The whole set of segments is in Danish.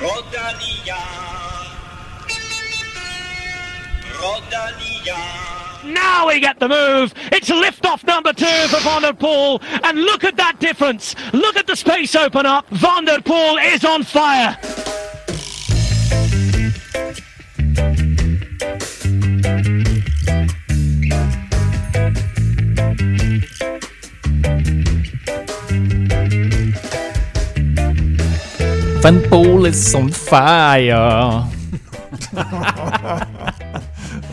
Rodalia. Rodalia. Now we get the move. It's lift-off number two for Van der Poel. And look at that difference. Look at the space open up. Van der Poel is on fire. Van Boel is on fire.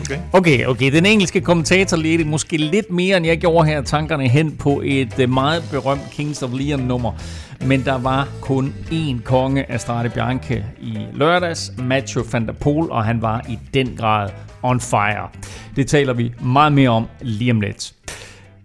Okay. Okay, okay. Den engelske kommentator ledte måske lidt mere, end jeg gjorde her, tankerne hen på et øh, meget berømt Kings of Leon nummer. Men der var kun én konge af Strade Bianche i lørdags, Mathieu van der Poel, og han var i den grad on fire. Det taler vi meget mere om lige om lidt.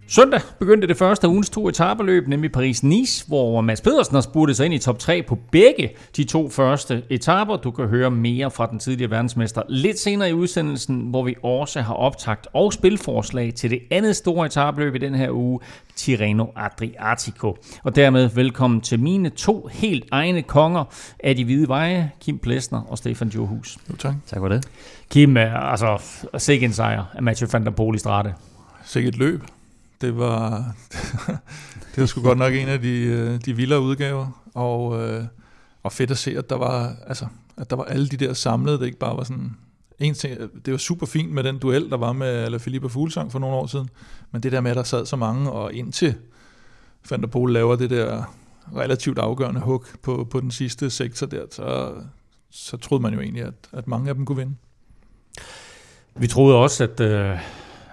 Søndag begyndte det første af ugens to etabeløb, nemlig Paris-Nice, hvor Mads Pedersen har spurgt sig ind i top 3 på begge de to første etaper. Du kan høre mere fra den tidligere verdensmester lidt senere i udsendelsen, hvor vi også har optagt og spilforslag til det andet store etabeløb i den her uge, Tirreno Adriatico. Og dermed velkommen til mine to helt egne konger af de hvide veje, Kim Plesner og Stefan Johus. Jo, tak. Tak for det. Kim, er altså sikke en sejr af Mathieu van der Poel i strate. Sikkert et løb. Det var, det var sgu godt nok en af de, øh, de vildere udgaver, og, øh, og fedt at se, at der var, altså, at der var alle de der samlede, det ikke bare var sådan en ting, det var super fint med den duel, der var med eller Philippa Fuglsang for nogle år siden, men det der med, at der sad så mange, og indtil Van der Pol laver det der relativt afgørende hug på, på den sidste sektor der, så, så troede man jo egentlig, at, at mange af dem kunne vinde. Vi troede også, at... Øh,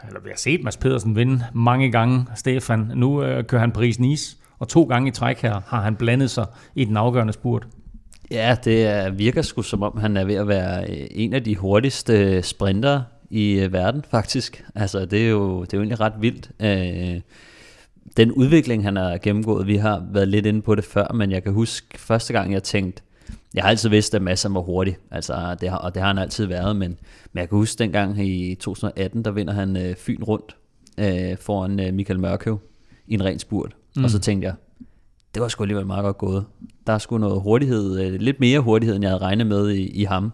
eller vi har set Mads Pedersen vinde mange gange, Stefan. Nu øh, kører han Paris-Nice, og to gange i træk her har han blandet sig i den afgørende spurt. Ja, det er, virker sgu som om, han er ved at være øh, en af de hurtigste øh, sprinter i øh, verden, faktisk. Altså, det er jo, det er jo egentlig ret vildt. Øh, den udvikling, han har gennemgået, vi har været lidt inde på det før, men jeg kan huske første gang, jeg tænkte, jeg har altid vidst, at Massa var hurtig, altså, det har, og det har han altid været, men, men jeg kan huske dengang i 2018, der vinder han øh, Fyn rundt øh, foran øh, Michael Mørkøv i en ren spurt. Mm. Og så tænkte jeg, det var sgu alligevel meget godt gået. Der er sgu noget hurtighed, øh, lidt mere hurtighed, end jeg havde regnet med i, i ham.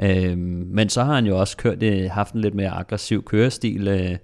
Øh, men så har han jo også kørt, øh, haft en lidt mere aggressiv kørestil, øh,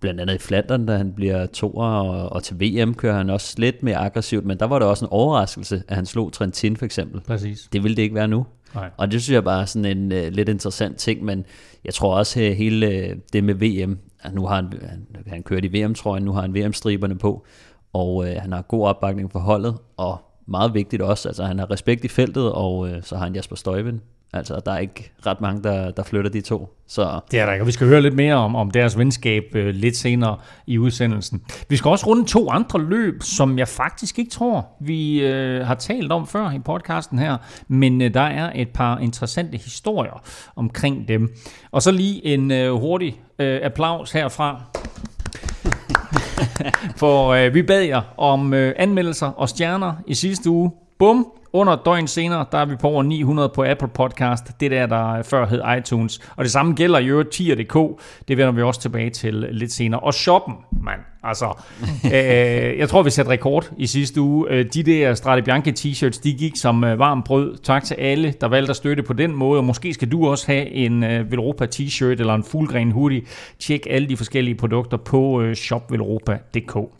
blandt andet i Flandern, da han bliver toer, og, og til VM kører han også lidt mere aggressivt, men der var det også en overraskelse, at han slog Trentin for eksempel. Præcis. Det ville det ikke være nu. Nej. Og det synes jeg bare er sådan en uh, lidt interessant ting, men jeg tror også uh, hele uh, det med VM, at nu har han, han, han kørt i VM-trøjen, nu har han VM-striberne på, og uh, han har god opbakning for holdet, og meget vigtigt også, altså han har respekt i feltet, og uh, så har han Jasper Støjven. Altså der er ikke ret mange, der, der flytter de to. Så Det er der ikke, og vi skal høre lidt mere om, om deres venskab øh, lidt senere i udsendelsen. Vi skal også runde to andre løb, som jeg faktisk ikke tror, vi øh, har talt om før i podcasten her, men øh, der er et par interessante historier omkring dem. Og så lige en øh, hurtig øh, applaus herfra. For øh, vi bad jer om øh, anmeldelser og stjerner i sidste uge. Bum, under et døgn senere, der er vi på over 900 på Apple Podcast. Det der, der før hed iTunes. Og det samme gælder i øvrigt tier.dk. Det vender vi også tilbage til lidt senere. Og shoppen, mand. Altså, øh, jeg tror, vi satte rekord i sidste uge. Øh, De der Strade Bianche t-shirts, de gik som øh, varm brød. Tak til alle, der valgte at støtte på den måde. Og måske skal du også have en øh, Velropa t-shirt eller en fuldgren hoodie. Tjek alle de forskellige produkter på øh, shopvelropa.dk.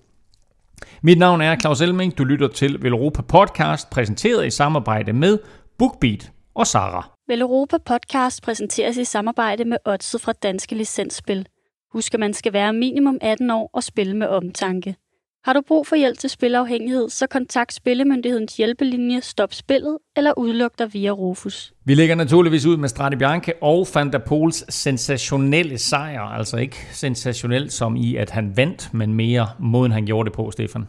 Mit navn er Claus Elming. Du lytter til Velropa Podcast, præsenteret i samarbejde med BookBeat og Sara. Velropa Podcast præsenteres i samarbejde med Odset fra Danske Licensspil. Husk, at man skal være minimum 18 år og spille med omtanke. Har du brug for hjælp til spilafhængighed, så kontakt Spillemyndighedens hjælpelinje Stop Spillet eller udluk dig via Rufus. Vi lægger naturligvis ud med Strade Bianche og Van der Poels sensationelle sejr. Altså ikke sensationelt som i, at han vandt, men mere måden, han gjorde det på, Stefan.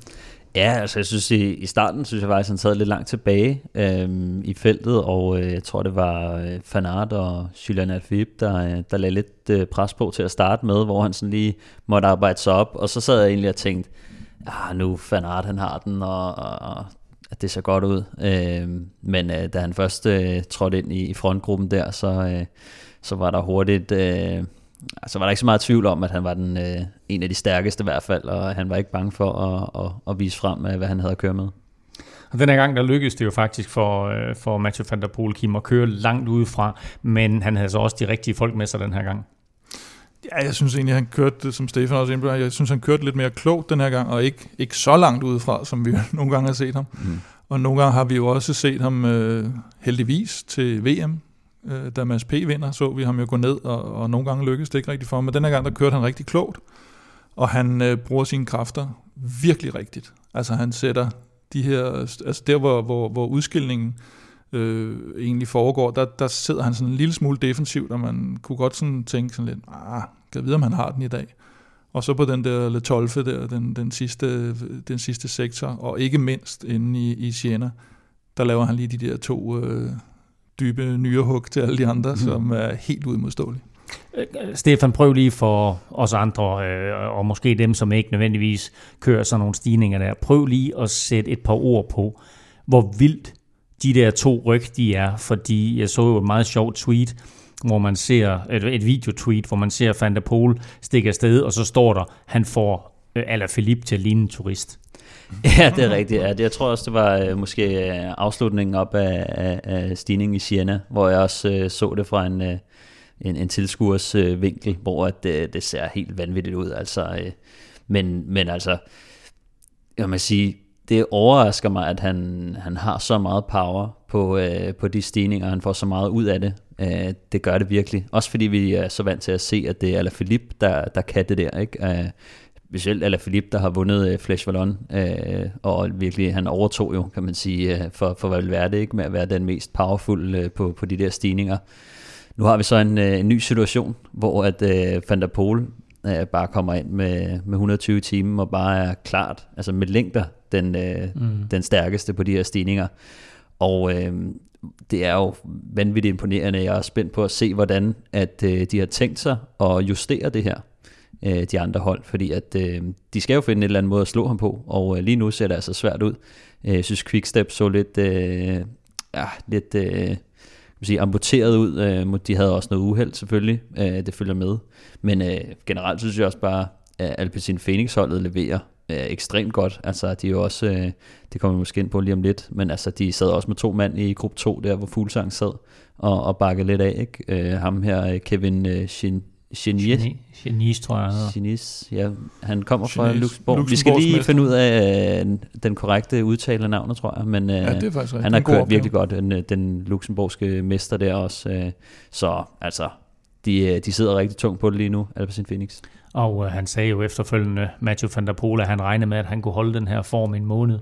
Ja, altså jeg synes i, i starten, synes jeg faktisk, han sad lidt langt tilbage øhm, i feltet, og øh, jeg tror det var øh, Fanart og Julian Alphilippe, der, øh, der lagde lidt øh, pres på til at starte med, hvor han sådan lige måtte arbejde sig op, og så sad jeg egentlig og tænkte, ah, nu Fanart han har den, og, og at det ser godt ud. Øh, men øh, da han først øh, trådte ind i, i frontgruppen der, så, øh, så var der hurtigt... Øh, altså var der ikke så meget tvivl om, at han var den, øh, en af de stærkeste i hvert fald, og han var ikke bange for at, at, at vise frem, øh, hvad han havde at køre med. Og den her gang, der lykkedes det jo faktisk for, øh, for Mathieu van der Poel Kim at køre langt udefra, men han havde så også de rigtige folk med sig den her gang. Ja, jeg synes egentlig, han kørte det, som Stefan også indbød. Jeg synes, han kørte lidt mere klogt den her gang, og ikke, ikke så langt udefra, som vi nogle gange har set ham. Mm. Og nogle gange har vi jo også set ham øh, heldigvis til VM, øh, da Mads P. vinder, så vi ham jo gå ned, og, og nogle gange lykkedes det ikke rigtigt for ham. Men den her gang, der kørte han rigtig klogt, og han øh, bruger sine kræfter virkelig rigtigt. Altså han sætter de her, altså der hvor, hvor, hvor udskillingen øh, egentlig foregår, der, der sidder han sådan en lille smule defensivt, og man kunne godt sådan tænke sådan lidt, ah, kan vide, om han har den i dag. Og så på den der Le Tolfe der, den, den, sidste, den sidste sektor, og ikke mindst inde i, i Siena, der laver han lige de der to øh, dybe nyrehug til alle de andre, mm. som er helt udmodståelige. Øh, Stefan, prøv lige for os andre, øh, og måske dem, som ikke nødvendigvis kører sådan nogle stigninger der, prøv lige at sætte et par ord på, hvor vildt de der to ryg, de er, fordi jeg så jo et meget sjovt tweet, hvor man ser, et, et videotweet, hvor man ser Van der Pol stikke afsted, og så står der, han får øh, Philippe til at ligne en turist. Ja, det er rigtigt. Ja, det, jeg tror også, det var øh, måske øh, afslutningen op af, af, af stigningen i Siena, hvor jeg også øh, så det fra en, øh, en, en tilskuers øh, vinkel, hvor at, øh, det ser helt vanvittigt ud. Altså, øh, men, men altså, jeg må sige, det overrasker mig, at han, han har så meget power på, øh, på de stigninger, han får så meget ud af det. Øh, det gør det virkelig. Også fordi vi er så vant til at se, at det er Alaphilippe, der, der kan det der. Ikke? Øh, specielt Alaphilippe, der har vundet øh, Flash Vallon, øh, og virkelig, han overtog jo, kan man sige, øh, for, for Valverde, ikke? med at være den mest powerful øh, på, på de der stigninger. Nu har vi så en, øh, en ny situation, hvor at øh, Van der Pol øh, bare kommer ind med, med 120 timer og bare er klart, altså med længder, den, øh, mm. den stærkeste på de her stigninger. Og øh, det er jo vanvittigt imponerende. Jeg er spændt på at se, hvordan at øh, de har tænkt sig at justere det her, øh, de andre hold, fordi at øh, de skal jo finde en eller anden måde at slå ham på, og øh, lige nu ser det altså svært ud. Øh, jeg synes Quickstep så lidt, øh, ja, lidt øh, sige, amputeret ud. Øh, de havde også noget uheld selvfølgelig, øh, det følger med. Men øh, generelt synes jeg også bare, at Alpecin Phoenix-holdet leverer øh, ekstremt godt. Altså, de er jo også, øh, det kommer vi måske ind på lige om lidt, men altså, de sad også med to mand i gruppe 2, der hvor Fuglsang sad og, og bakkede lidt af. Ikke? Øh, ham her, Kevin øh, Shin, Genies. Genies, tror jeg, han hedder. Genies, ja. Han kommer fra Genies. Luxembourg. Vi skal lige finde ud af uh, den korrekte udtale af navnet, tror jeg. Men uh, ja, det er faktisk han har kørt virkelig godt, den, øh, den luxemburgske mester der også. Uh, så altså, de, de sidder rigtig tungt på det lige nu, Alpecin Phoenix. Og uh, han sagde jo efterfølgende, Matthew van der Poel, at han regnede med, at han kunne holde den her form i en måned.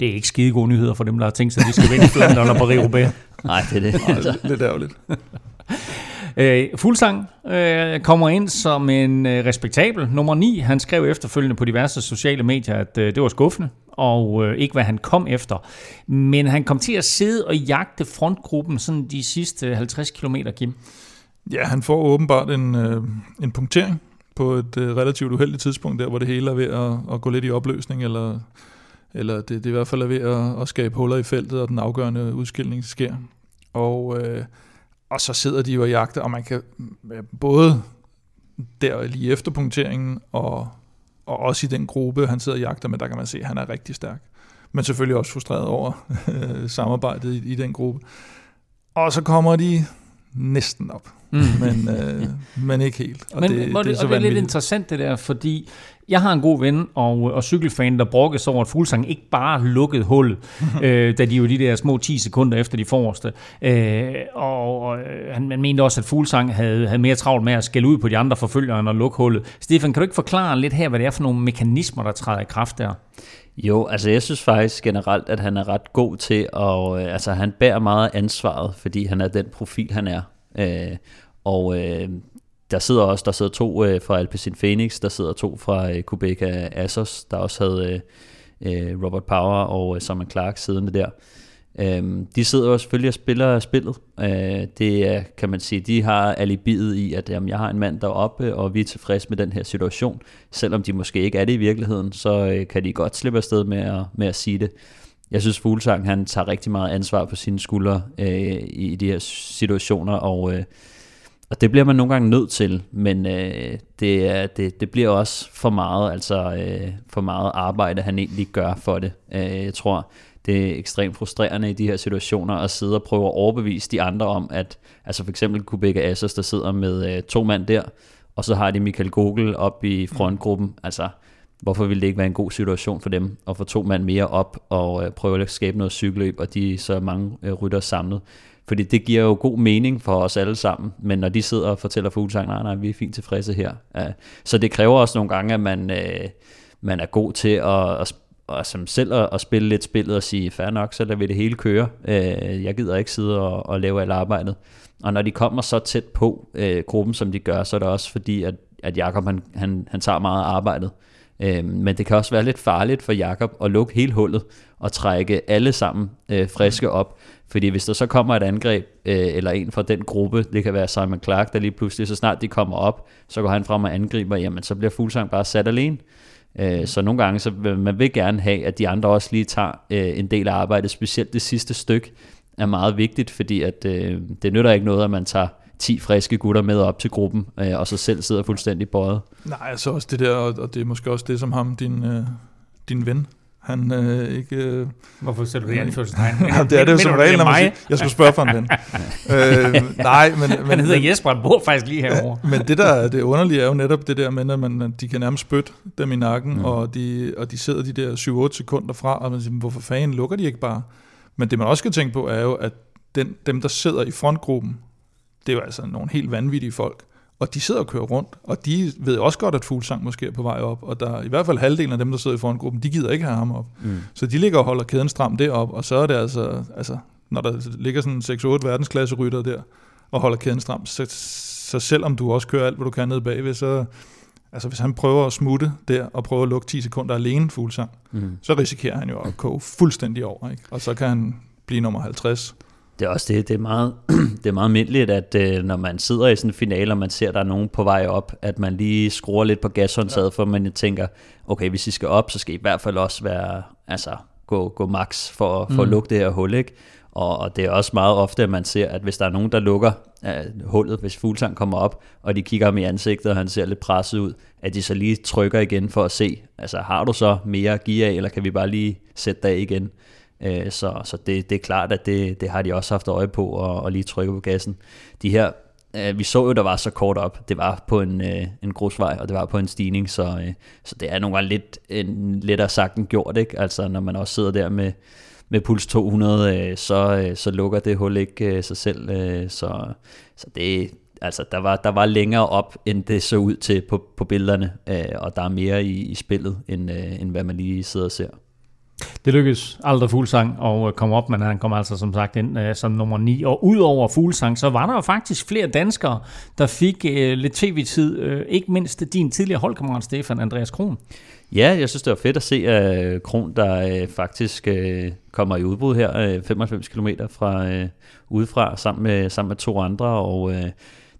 Det er ikke skide gode nyheder for dem, der har tænkt sig, at de skal vinde Flandern og Paris-Roubaix. Nej, det er det. Nej, lidt ærgerligt. Øh, Fuglsang øh, kommer ind som en øh, respektabel nummer 9. Han skrev efterfølgende på diverse sociale medier, at øh, det var skuffende, og øh, ikke hvad han kom efter. Men han kom til at sidde og jagte frontgruppen sådan de sidste 50 km, Kim. Ja, han får åbenbart en, øh, en punktering på et øh, relativt uheldigt tidspunkt, der hvor det hele er ved at, at gå lidt i opløsning, eller, eller det, det er i hvert fald er ved at, at skabe huller i feltet, og den afgørende udskilning sker. Og... Øh, og så sidder de jo og jagter, og man kan både der lige efter punkteringen, og, og også i den gruppe, han sidder og jagter med, der kan man se, at han er rigtig stærk. Men selvfølgelig også frustreret over samarbejdet i, i den gruppe. Og så kommer de næsten op, mm. men, øh, men ikke helt. Og men, det, det, det, er så og det er lidt interessant det der, fordi jeg har en god ven og, og cykelfan, der brokkes over, at Fuglsang ikke bare lukkede hullet, øh, da de jo de der små 10 sekunder efter de forreste. Øh, og, og han, man mente også, at Fuglsang havde, havde mere travlt med at skælde ud på de andre forfølgere end at lukke hullet. Stefan, kan du ikke forklare lidt her, hvad det er for nogle mekanismer, der træder i kraft der? Jo, altså jeg synes faktisk generelt, at han er ret god til at, øh, altså han bærer meget ansvaret, fordi han er den profil, han er. Øh, og øh, der sidder også der sidder to øh, fra Alpecin Phoenix, der sidder to fra øh, Kubeka Assos, der også havde øh, øh, Robert Power og øh, Simon Clark siddende der. Øhm, de sidder jo selvfølgelig og spiller spillet. Øh, det er, kan man sige, de har alibiet i, at jamen, jeg har en mand deroppe, og vi er tilfredse med den her situation. Selvom de måske ikke er det i virkeligheden, så øh, kan de godt slippe afsted med at, med at sige det. Jeg synes, Fuglsang han tager rigtig meget ansvar på sine skuldre øh, i de her situationer, og øh, og det bliver man nogle gange nødt til, men øh, det, det, det bliver også for meget, altså øh, for meget arbejde, han egentlig gør for det. Øh, jeg tror, det er ekstremt frustrerende i de her situationer at sidde og prøve at overbevise de andre om, at altså for eksempel Kubeka Assos, der sidder med øh, to mand der, og så har de Michael Gogel op i frontgruppen. Altså, hvorfor ville det ikke være en god situation for dem at få to mand mere op og øh, prøve at skabe noget cykelløb, og de så mange øh, rytter samlet. Fordi det giver jo god mening for os alle sammen, men når de sidder og fortæller fuglesang, nej, nej, vi er fint tilfredse her. Ja. Så det kræver også nogle gange, at man, øh, man er god til at, at og som selv at, at spille lidt spillet og sige, fair nok, så lader vi det hele køre. Øh, jeg gider ikke sidde og, og lave alt arbejdet. Og når de kommer så tæt på øh, gruppen, som de gør, så er det også fordi, at, at Jakob han, han, han tager meget af arbejdet. Øh, men det kan også være lidt farligt for Jakob at lukke hele hullet og trække alle sammen øh, friske op. Fordi hvis der så kommer et angreb, øh, eller en fra den gruppe, det kan være Simon Clark, der lige pludselig, så snart de kommer op, så går han frem og angriber, jamen så bliver Fuglsang bare sat alene. Øh, så nogle gange, så vil man vil gerne have, at de andre også lige tager øh, en del af arbejdet, specielt det sidste stykke er meget vigtigt, fordi at, øh, det nytter ikke noget, at man tager 10 friske gutter med op til gruppen, øh, og så selv sidder fuldstændig bøjet. Nej, altså også det der, og, det er måske også det, som ham, din, øh, din ven, han øh, ikke... Øh, Hvorfor sætter du det i tegn? ja, det er det jo som regel, når man siger, jeg skulle spørge for en ven. øh, nej, men... men han hedder Jesper, han bor faktisk lige herovre. men det der det underlige er jo netop det der med, at man, de kan nærmest spytte dem i nakken, mm. og, de, og de sidder de der 7-8 sekunder fra, og man siger, hvorfor fanden lukker de ikke bare? Men det man også skal tænke på er jo, at den, dem, der sidder i frontgruppen, det er jo altså nogle helt vanvittige folk. Og de sidder og kører rundt, og de ved også godt, at Fuglsang måske er på vej op, og der i hvert fald halvdelen af dem, der sidder i frontgruppen, de gider ikke have ham op. Mm. Så de ligger og holder kæden stram derop, og så er det altså, altså når der ligger sådan 6-8 verdensklasse rytter der, og holder kæden stram, så, så selvom du også kører alt, hvad du kan ned bagved, så, altså hvis han prøver at smutte der, og prøver at lukke 10 sekunder alene Fuglsang, mm. så risikerer han jo at koge fuldstændig over, ikke? og så kan han blive nummer 50. Det er også det, det er meget, det er meget almindeligt, at øh, når man sidder i sådan en finale, og man ser, at der er nogen på vej op, at man lige skruer lidt på gashåndtaget, ja. for man tænker, okay, hvis I skal op, så skal I i hvert fald også være, altså, gå, gå max for, for mm. at lukke det her hul, ikke? Og, og det er også meget ofte, at man ser, at hvis der er nogen, der lukker uh, hullet, hvis Fuglsang kommer op, og de kigger ham i ansigtet, og han ser lidt presset ud, at de så lige trykker igen for at se, altså har du så mere af, eller kan vi bare lige sætte dig igen? Øh, så så det, det er klart, at det, det har de også haft øje på, og, og lige trykke på gassen. De her, øh, vi så jo, der var så kort op. Det var på en, øh, en grusvej, og det var på en stigning, så, øh, så det er nogle gange lidt en, lettere sagt end gjort, ikke? Altså når man også sidder der med, med puls 200, øh, så, øh, så lukker det hul ikke sig selv. Så, så det, altså, der, var, der var længere op, end det så ud til på, på billederne, og der er mere i, i spillet, end, end hvad man lige sidder og ser. Det lykkedes aldrig Fuglsang at øh, komme op, men han kom altså som sagt ind øh, som nummer 9. Og udover Fuglsang, så var der jo faktisk flere danskere, der fik uh, lidt tv-tid. Uh, ikke mindst din tidligere holdkammerat Stefan Andreas Kron. Ja, jeg synes, det var fedt at se at Kron, der uh, faktisk kommer i udbrud her, 95 km fra uh, udefra, sammen med, sammen med to andre, og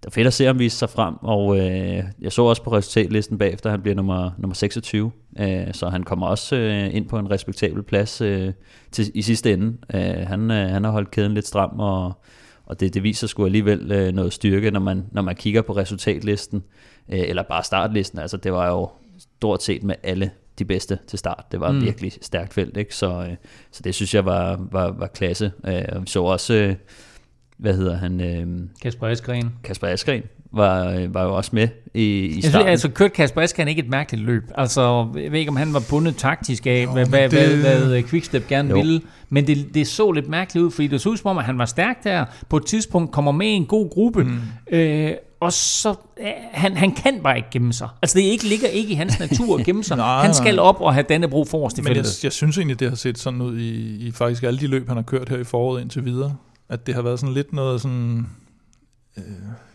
det var fedt at se ham vise sig frem, og øh, jeg så også på resultatlisten bagefter, han bliver nummer, nummer 26, øh, så han kommer også øh, ind på en respektabel plads øh, til, i sidste ende. Øh, han, øh, han har holdt kæden lidt stram, og, og det, det viser sgu alligevel øh, noget styrke, når man, når man kigger på resultatlisten, øh, eller bare startlisten. Altså det var jo stort set med alle de bedste til start. Det var mm. virkelig stærkt felt, ikke? Så, øh, så det synes jeg var, var, var klasse. Øh, vi så også... Øh, hvad hedder han? Øh, Kasper Askren. Kasper Askren var, øh, var jo også med i, i starten. altså kørte Kasper Askren ikke et mærkeligt løb. Altså, jeg ved ikke, om han var bundet taktisk af, jo, hvad, hvad, det... hvad, hvad Quickstep gerne jo. ville. Men det, det så lidt mærkeligt ud, fordi det så ud som om, at han var stærk der. På et tidspunkt kommer med i en god gruppe. Mm. Øh, og så, øh, han, han kan bare ikke gemme sig. Altså det ikke, ligger ikke i hans natur at gemme sig. nej, han skal op og have denne brug forrest i Men jeg, jeg synes egentlig, det har set sådan ud i, i faktisk alle de løb, han har kørt her i foråret indtil videre at det har været sådan lidt noget sådan, øh,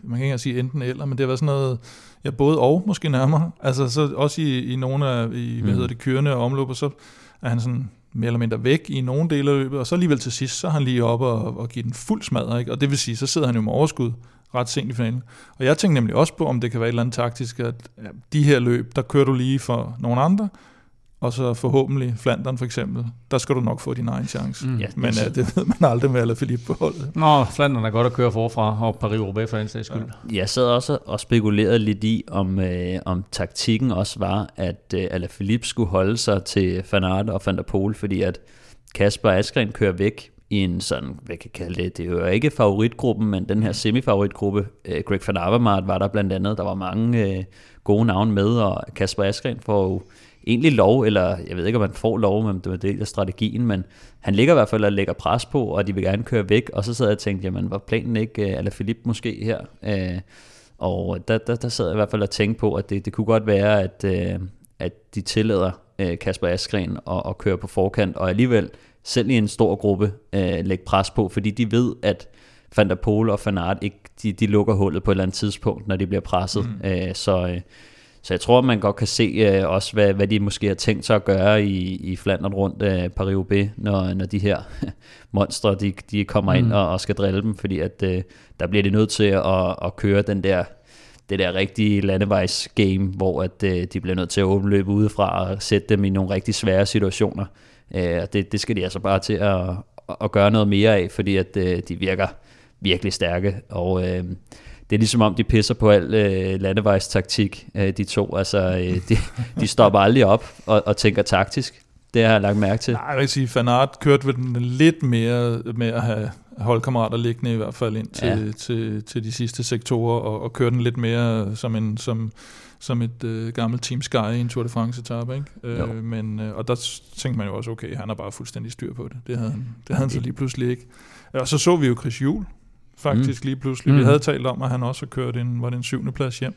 man kan ikke sige enten eller, men det har været sådan noget, ja, både og måske nærmere. Altså så også i, i nogle af, i, hvad mm. hedder det, kørende og omløb, og så er han sådan mere eller mindre væk i nogle dele af løbet, og så alligevel til sidst, så er han lige oppe og, og giver den fuld smadre, ikke? og det vil sige, så sidder han jo med overskud ret sent i finalen. Og jeg tænker nemlig også på, om det kan være et eller andet taktisk, at ja, de her løb, der kører du lige for nogle andre, og så forhåbentlig Flandern for eksempel, der skal du nok få din egen chance. Mm. Ja, Men uh, det ved man aldrig med Alaphilippe på holdet. Nå, Flandern er godt at køre forfra, og Paris-Roubaix for en sags skyld. Ja. Jeg sad også og spekulerede lidt i, om, øh, om taktikken også var, at øh, Alaphilippe skulle holde sig til Van Aert og Van der Pol, fordi at Kasper Askren kører væk i en sådan, hvad kan jeg kalde det, det er jo ikke favoritgruppen, men den her semifavoritgruppe, øh, Greg van Avermaet var der blandt andet, der var mange øh, gode navne med, og Kasper Askren får jo egentlig lov, eller jeg ved ikke, om han får lov, men det var del af strategien, men han ligger i hvert fald og lægger pres på, og de vil gerne køre væk, og så sad jeg og tænkte, jamen var planen ikke, eller Philip måske her, øh, og der, der, der sad jeg i hvert fald og tænkte på, at det, det kunne godt være, at, øh, at de tillader øh, Kasper Askren at, at køre på forkant, og alligevel selv i en stor gruppe øh, lægge pres på, fordi de ved, at Van der Pol og Van Aert ikke, de, de lukker hullet på et eller andet tidspunkt, når de bliver presset. Mm. Øh, så, øh, så jeg tror, man godt kan se øh, også, hvad, hvad de måske har tænkt sig at gøre i, i Flandern rundt øh, Paris-Roubaix, når, når de her monstre, de, de kommer mm. ind og, og skal drille dem, fordi at, øh, der bliver de nødt til at, at køre den der det der rigtige landevejs-game, hvor at, øh, de bliver nødt til at åbne løb udefra og sætte dem i nogle rigtig svære situationer. Øh, det, det skal de altså bare til at, at gøre noget mere af, fordi at øh, de virker virkelig stærke, og øh, det er ligesom om, de pisser på al øh, landevejstaktik, øh, de to. Altså, øh, de, de stopper aldrig op og, og tænker taktisk. Det har jeg lagt mærke til. Nej, jeg vil sige, Fanart kørte ved den lidt mere med at have holdkammerater liggende i hvert fald ind til, ja. til, til de sidste sektorer, og, og køre den lidt mere som, en, som, som et øh, gammelt Team Sky i en Tour de France etape, ikke? Øh, men, øh, og der tænkte man jo også, okay, han har bare fuldstændig styr på det. Det havde han, det havde han så lige pludselig ikke. Og så så vi jo Chris Juhl, faktisk mm. lige pludselig. Mm. Vi havde talt om, at han også har kørt en, var det en syvende plads hjem.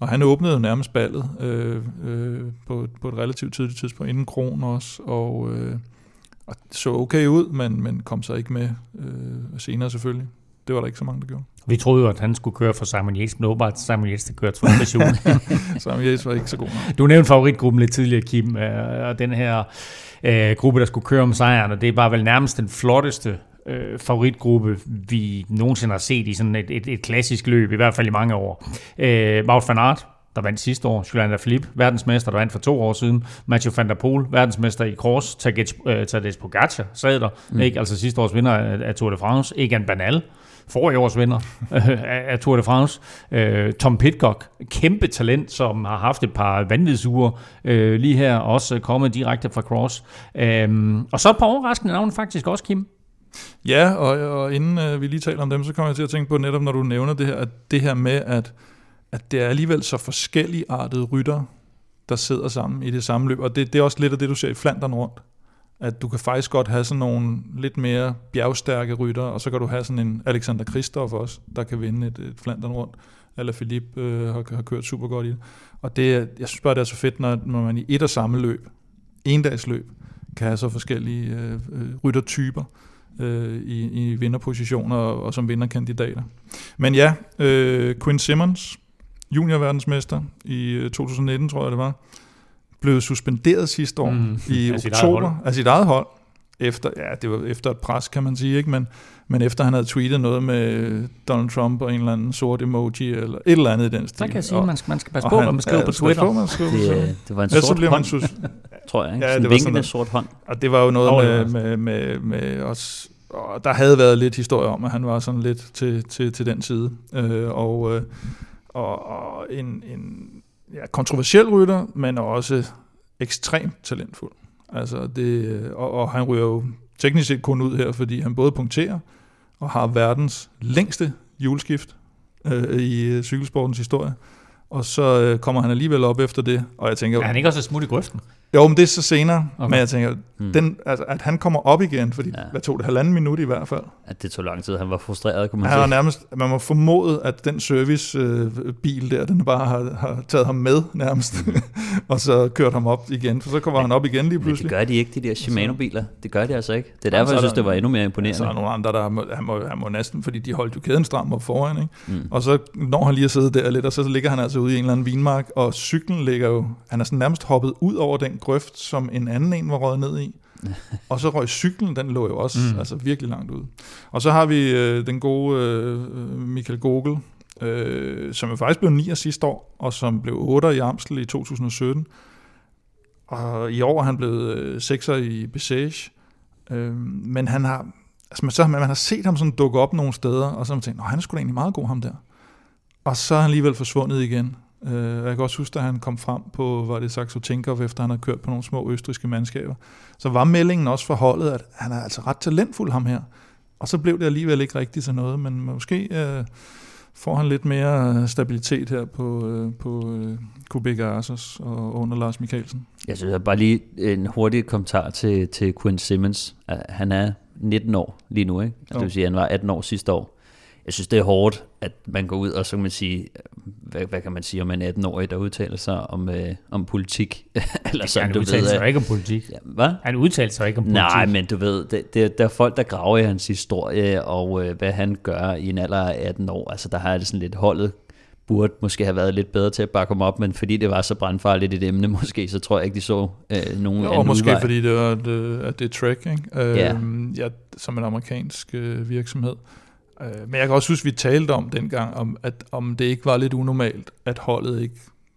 Og han åbnede nærmest ballet øh, øh, på, på et relativt tidligt tidspunkt, inden Kron også, og, øh, og så okay ud, men, men kom så ikke med øh, senere selvfølgelig. Det var der ikke så mange, der gjorde. Vi troede jo, at han skulle køre for Simon Yates, men åbenbart Simon Yates, der kørte for Simon Yates var ikke så god nok. Du nævnte favoritgruppen lidt tidligere, Kim, øh, og den her øh, gruppe, der skulle køre om sejren, og det var vel nærmest den flotteste øh, favoritgruppe, vi nogensinde har set i sådan et, et, et klassisk løb, i hvert fald i mange år. Øh, Wout van Aert, der vandt sidste år, Julian Philippe, verdensmester, der vandt for to år siden, Mathieu van der Poel, verdensmester i cross, Tadej Pogacar, sad der, mm. ikke? altså sidste års vinder af Tour de France, Egan Bernal, forrige års vinder af Tour de France. Øh, Tom Pitcock, kæmpe talent, som har haft et par vanvidsuger øh, lige her, også kommet direkte fra Cross. Øh, og så et par overraskende navne faktisk også, Kim. Ja, og, og inden øh, vi lige taler om dem, så kommer jeg til at tænke på netop, når du nævner det her, at det her med, at, at det er alligevel så forskellige artede rytter, der sidder sammen i det samme løb. Og det, det er også lidt af det, du ser i Flandern rundt. At du kan faktisk godt have sådan nogle lidt mere bjergstærke rytter, og så kan du have sådan en Alexander Kristoff også, der kan vinde et, et Flandern rundt. Eller Philip øh, har, har kørt super godt i det. Og det, jeg synes bare, det er så fedt, når, når man i et og samme løb, en dags løb, kan have så forskellige øh, øh ryttertyper øh, i, i vinderpositioner og, og som vinderkandidater. Men ja, øh, Quinn Simmons, juniorverdensmester i øh, 2019, tror jeg det var, blev suspenderet sidste år mm, i af oktober af sit eget hold. Efter, ja, det var efter et pres, kan man sige, ikke? Men, men efter han havde tweetet noget med Donald Trump og en eller anden sort emoji, eller et eller andet i den stil. Så kan jeg sige, at man skal, man skal passe på, hvad man skriver ja, på Twitter. På, man skriver, det, det var en sort hånd, man sus- tror jeg. Ikke? Ja, det var sådan en sort hånd. Og det var jo noget oh, med, med, med, med os og der havde været lidt historie om, at han var sådan lidt til, til, til den side. Øh, og, øh, og, og en, en ja, kontroversiel rytter, men også ekstremt talentfuld. Altså det, øh, og, og han ryger jo teknisk set kun ud her, fordi han både punkterer og har verdens længste juleskift øh, i øh, cykelsportens historie. Og så øh, kommer han alligevel op efter det, og jeg tænker... Er han ikke også smut i grøften? Jo, men det er så senere. Okay. Men jeg tænker, hmm. den, altså, at han kommer op igen, fordi ja. hvad tog det halvanden minut i hvert fald. At det tog lang tid. Han var frustreret, kunne man han sige. Nærmest, man må formode, at den servicebil øh, der, den bare har, har taget ham med nærmest, hmm. og så kørt ham op igen. For så kommer men, han op igen lige pludselig. Men det gør de ikke, de der Shimano-biler. Det gør de altså ikke. Det er derfor, jeg synes, det var endnu mere imponerende. Så er der nogle andre, der må, han, må, han må næsten, fordi de holdt jo kæden stram op foran. Ikke? Hmm. Og så når han lige at sidde der lidt, og så ligger han altså ude i en eller anden vinmark, og cyklen ligger jo, han er sådan nærmest hoppet ud over den grøft, som en anden en var røget ned i. og så røg cyklen, den lå jo også mm. altså virkelig langt ud. Og så har vi øh, den gode øh, Michael Gogel, øh, som jo faktisk blev 9 sidste år, og som blev 8 i Amstel i 2017. Og i år er han blevet øh, 6'er i Bessage. Øh, men han har, altså man, så, man har set ham sådan dukke op nogle steder, og så har man tænkt, han er sgu da egentlig meget god ham der. Og så er han alligevel forsvundet igen. Øh, jeg kan også huske, at han kom frem på, var det Saxo Tinkoff, efter han havde kørt på nogle små østriske mandskaber. Så var meldingen også for holdet, at han er altså ret talentfuld, ham her. Og så blev det alligevel ikke rigtigt til noget, men måske øh, får han lidt mere stabilitet her på, øh, på øh, Kubik Arsos og under Lars Mikkelsen. Jeg synes jeg bare lige en hurtig kommentar til, til Quinn Simmons. Han er 19 år lige nu, ikke? Altså, det vil sige, at han var 18 år sidste år jeg synes, det er hårdt, at man går ud og så kan man sige, hvad, hvad kan man sige om en 18-årig, der udtaler sig om, øh, om politik? Eller sådan, han udtaler sig ikke om politik. Ja, hvad? Han udtaler sig ikke om politik. Nej, men du ved, det, det, der er folk, der graver i hans historie, og øh, hvad han gør i en alder af 18 år. Altså, der har det sådan lidt holdet burde måske have været lidt bedre til at bakke ham op, men fordi det var så brandfarligt et emne måske, så tror jeg ikke, de så øh, nogen jo, måske udvej. fordi det var det, at det er track, ikke? Øh, ja. ja. som en amerikansk øh, virksomhed. Øh, men jeg kan også huske, vi talte om dengang, om, at om det ikke var lidt unormalt, at holdet ikke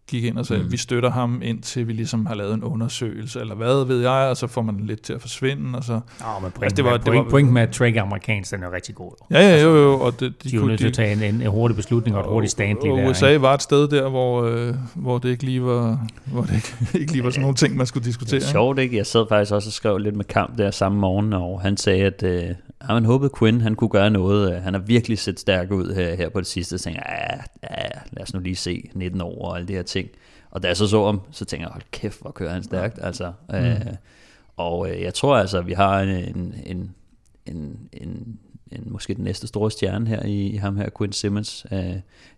gik ind og sagde, mm. vi støtter ham indtil vi ligesom har lavet en undersøgelse, eller hvad ved jeg, og så får man lidt til at forsvinde. Og så, Nå, men point, altså, det var, det var, point med at track amerikansk, den er rigtig god. Ja, ja, jo, jo. Og det, de, de jo nødt til at tage en, en, hurtig beslutning og et hurtigt stand lige der. USA var et sted der, hvor, øh, hvor det ikke lige var, hvor det ikke, ikke lige var sådan nogle ting, man skulle diskutere. Det er sjovt, ikke? Jeg sad faktisk også og skrev lidt med kamp der samme morgen, og han sagde, at øh, Ja, man håbede Quinn, han kunne gøre noget. Han har virkelig set stærk ud her, her på det sidste. Så tænkte jeg, ja, ja, lad os nu lige se 19 år og alle de her ting. Og da jeg så så ham, så tænkte jeg, hold kæft, hvor kører han stærkt. Altså, mm. øh, og øh, jeg tror altså, at vi har en, en, en, en, en en, måske den næste store stjerne her i, i ham her, Quinn Simmons. Uh,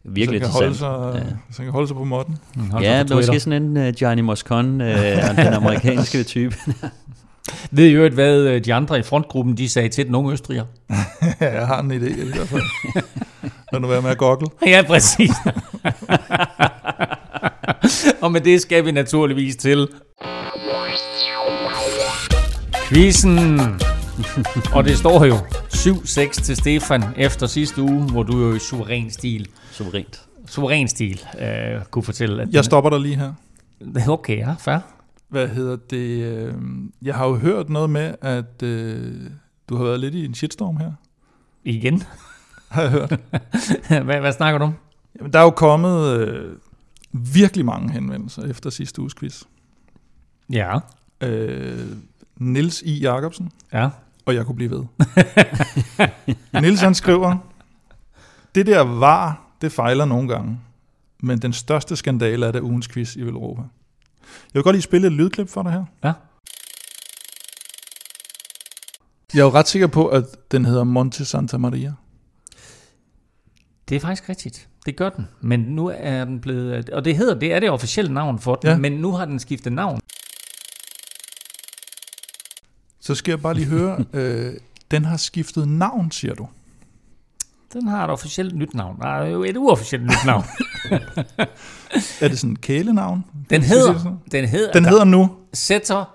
virkelig så kan, holde sig, ja. så kan holde sig på måtten. Ja, det er måske sådan en uh, Johnny Moscon, uh, den amerikanske type. Ved I øvrigt, hvad øh, de andre i frontgruppen de sagde til den unge østriger? ja, jeg har en idé i hvert fald. Lad nu være med at gokle. Ja, præcis. og med det skal vi naturligvis til quizzen. og det står jo 7-6 til Stefan efter sidste uge, hvor du jo i suveræn stil. Suverænt. Suveræn stil øh, kunne fortælle. At jeg stopper dig lige her. Okay, ja, fair. Hvad hedder det? Øh, jeg har jo hørt noget med, at øh, du har været lidt i en shitstorm her. Igen? Har jeg hørt. hvad, hvad snakker du om? Jamen, der er jo kommet øh, virkelig mange henvendelser efter sidste uges quiz. Ja. Øh, Nils I. Jacobsen. Ja. Og jeg kunne blive ved. Nils han skriver, det der var, det fejler nogle gange. Men den største skandale er det ugens quiz i Europa. Jeg vil godt lige spille et lydklip for dig her. Ja. Jeg er jo ret sikker på, at den hedder Monte Santa Maria. Det er faktisk rigtigt. Det gør den. Men nu er den blevet... Og det hedder, det er det officielle navn for den, ja. men nu har den skiftet navn. Så skal jeg bare lige høre, øh, den har skiftet navn, siger du? Den har et officielt nyt navn. Der er jo et uofficielt nyt navn. er det sådan et kælenavn? Den hedder, den hedder, den hedder nu? Sætter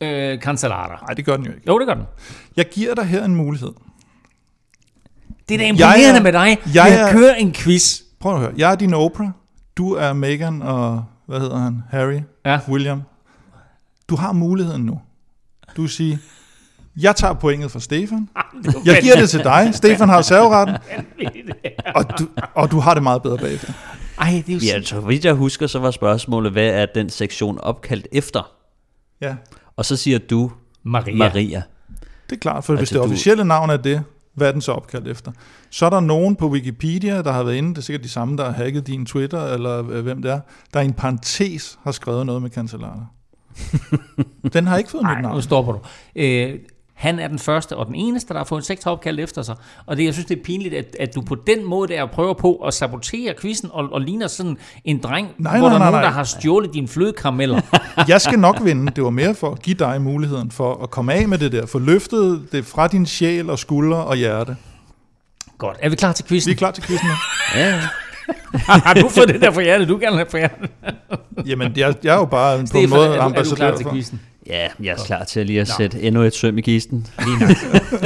øh, Cancellara. Nej, det gør den jo ikke. Jo, det gør den. Jeg giver dig her en mulighed. Det er da imponerende er, med dig. Jeg, jeg kører en quiz. Prøv at høre. Jeg er din Oprah. Du er Meghan og, hvad hedder han? Harry? Ja. William. Du har muligheden nu. Du siger, jeg tager pointet fra Stefan. Jeg giver det til dig. Stefan har serveretten. Og du, og du har det meget bedre bagefter. Ej, det er jo ja, så vidt jeg husker, så var spørgsmålet, hvad er den sektion opkaldt efter? Ja. Og så siger du Maria. Maria. Det er klart, for altså, hvis det officielle navn er det, hvad er den så opkaldt efter? Så er der nogen på Wikipedia, der har været inde, det er sikkert de samme, der har hacket din Twitter, eller øh, hvem det er, der i en parentes har skrevet noget med Cancellara. den har ikke fået mit navn. nu stopper du. Øh, han er den første og den eneste, der har fået en sektoropkald efter sig. Og det, jeg synes, det er pinligt, at, at du på den måde der prøver på at sabotere quizzen og, og ligner sådan en dreng, nej, hvor nej, der er nej, nogen, nej. der har stjålet dine flødekarameller. jeg skal nok vinde. Det var mere for at give dig muligheden for at komme af med det der. Få løftet det fra din sjæl og skuldre og hjerte. Godt. Er vi klar til quizzen? Vi er klar til quizzen. ja. har du fået det der for hjertet, du gerne have for hjertet? Jamen, jeg, jeg er jo bare på en måde ambassadør er du klar til quizzen? Ja, jeg er klar til at lige at Nå. sætte endnu et søm i kisten.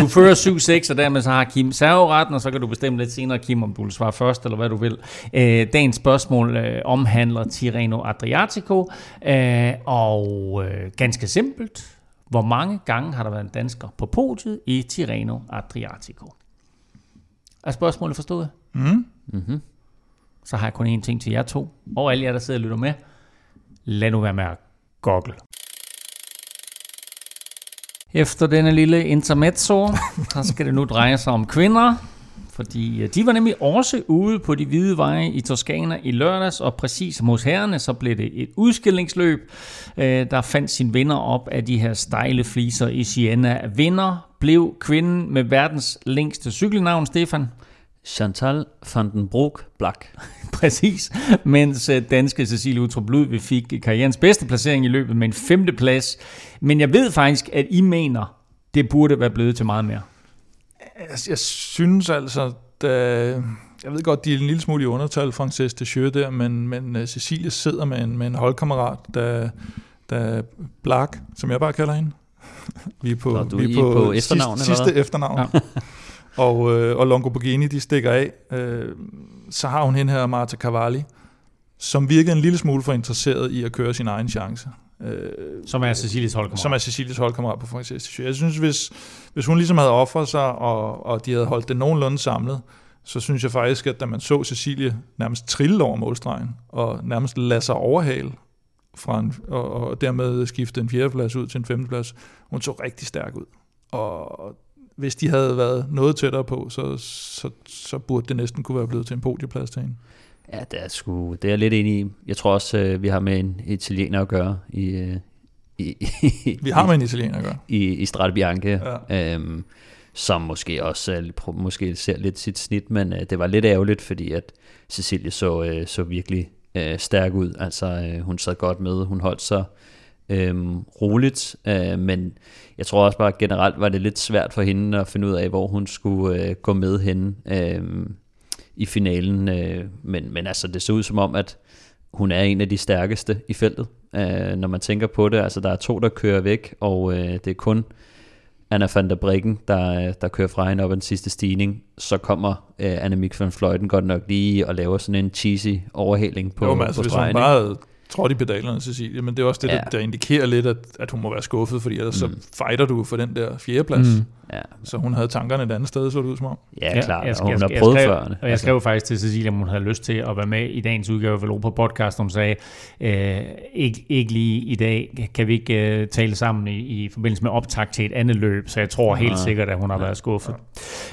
Du fører 7-6, og dermed så har Kim serveretten, og så kan du bestemme lidt senere, Kim, om du vil svare først, eller hvad du vil. Øh, dagens spørgsmål øh, omhandler Tirreno Adriatico, øh, og øh, ganske simpelt, hvor mange gange har der været en dansker på podiet i Tirreno Adriatico? Er spørgsmålet forstået? Mm. Mm-hmm. så har jeg kun én ting til jer to, og alle jer, der sidder og lytter med. Lad nu være med at goggle. Efter denne lille intermezzo, så skal det nu dreje sig om kvinder, fordi øh, de var nemlig også ude på de hvide veje i Toskana i lørdags, og præcis som hos herrene, så blev det et udskillingsløb, øh, der fandt sin vinder op af de her stejle fliser i Siena. Vinder blev kvinden med verdens længste cykelnavn, Stefan. Chantal van den Broek Blak. Præcis, mens øh, danske Cecilie Utrup Ludvig fik karrierens bedste placering i løbet med en femte plads. Men jeg ved faktisk, at I mener, det burde være blevet til meget mere. Jeg, jeg synes altså, da, jeg ved godt, de er en lille smule i undertal, Frances de der, men, men uh, Cecilie sidder med en, med en holdkammerat, der, der Blak, som jeg bare kalder hende. vi er på, Nå, du vi er er på, på efternavn, sidste, eller sidste efternavn. Ja. Og, øh, og Longoborghini, de stikker af. Øh, så har hun hende her, Marta Cavalli, som virker en lille smule for interesseret i at køre sin egen chance. Øh, Som er Cecilies holdkammerat. som er Cecilies holdkammerat på Frances de Jeux. Jeg synes, hvis, hvis hun ligesom havde offret sig, og, og de havde holdt det nogenlunde samlet, så synes jeg faktisk, at da man så Cecilie nærmest trille over målstregen, og nærmest lade sig overhale, fra en, og, og dermed skifte en fjerdeplads ud til en femteplads, hun så rigtig stærk ud. Og hvis de havde været noget tættere på, så, så, så burde det næsten kunne være blevet til en podieplads til hende. Ja, det er, sgu, det er jeg lidt enig i. Jeg tror også, øh, vi har med en italiener at gøre i, øh, i, i, Vi har med en italiener at gøre. i, i Strade Bianche, Ja. øhm, som måske også måske ser lidt sit snit, men øh, det var lidt ærgerligt, fordi at Cecilie så, øh, så virkelig øh, stærk ud. Altså, øh, hun sad godt med, hun holdt sig øhm, roligt, øh, men jeg tror også bare generelt var det lidt svært for hende at finde ud af, hvor hun skulle øh, gå med henne øh, i finalen. Øh, men, men altså, det så ud som om, at hun er en af de stærkeste i feltet, øh, når man tænker på det. Altså, der er to, der kører væk, og øh, det er kun Anna van der Breggen, der, der kører fra hende op ad den sidste stigning. Så kommer øh, Annemiek van Vleuten godt nok lige og laver sådan en cheesy overhaling på, jo, men altså, på hvis hun stregen. bare trådt i pedalerne, Cecilie, men det er også det, Ja. der, der indikerer lidt, at, at hun må være skuffet, fordi ellers mm. så fighter du for den der fjerdeplads. Mm. Ja, Så hun havde tankerne et andet sted, så det ud som om. ja, klart, jeg, og hun jeg, har prøvet jeg før. skrev. Og jeg skrev faktisk til Cecilia, om hun havde lyst til at være med i dagens udgave af Velopa Podcast. Hun sagde, øh, ikke, ikke lige i dag, kan vi ikke øh, tale sammen i, i forbindelse med optag til et andet løb, så jeg tror helt sikkert, at hun har været skuffet.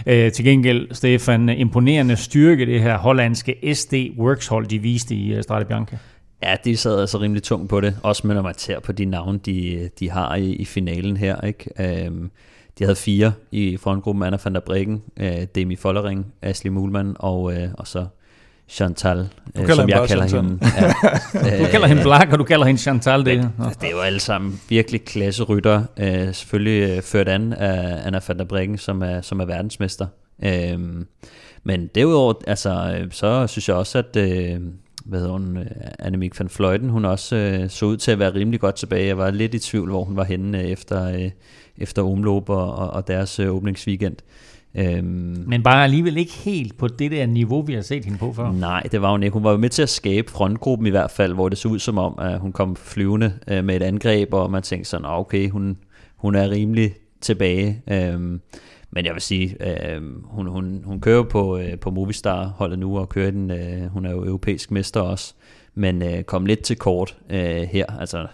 Øh, til gengæld, Stefan, imponerende styrke det her hollandske SD Works hold, de viste i uh, Strade Bianca. Ja, de sad altså rimelig tungt på det, også med når man ser på de navne, de, de har i, i finalen her. Ikke? Øhm, de havde fire i frontgruppen, Anna van der Breggen, øh, Demi Follering, Ashley Muhlmann og, øh, og så Chantal, øh, kalder som hende jeg kalder Chantal. hende. Ja. Du kalder hende Black, og du kalder hende Chantal. Det, Nå. Det er jo alle sammen virkelig klasserytter. Øh, selvfølgelig øh, ført an af Anna van der Breggen, som er, som er verdensmester. Øh, men derudover, altså, øh, så synes jeg også, at øh, hvad hedder hun, øh, Annemiek van Vleuten, hun også øh, så ud til at være rimelig godt tilbage. Jeg var lidt i tvivl, hvor hun var henne øh, efter, øh, efter omløb og, og, og deres øh, åbningsweekend. Øhm, Men bare alligevel ikke helt på det der niveau, vi har set hende på før. Nej, det var hun ikke. Hun var jo med til at skabe frontgruppen i hvert fald, hvor det så ud som om, at hun kom flyvende øh, med et angreb, og man tænkte sådan, "Nå, okay, hun, hun er rimelig tilbage. Øhm, men jeg vil sige, øh, hun, hun, hun kører på, øh, på Movistar-holdet nu, og kører den, øh, hun er jo europæisk mester også, men øh, kom lidt til kort øh, her. Altså,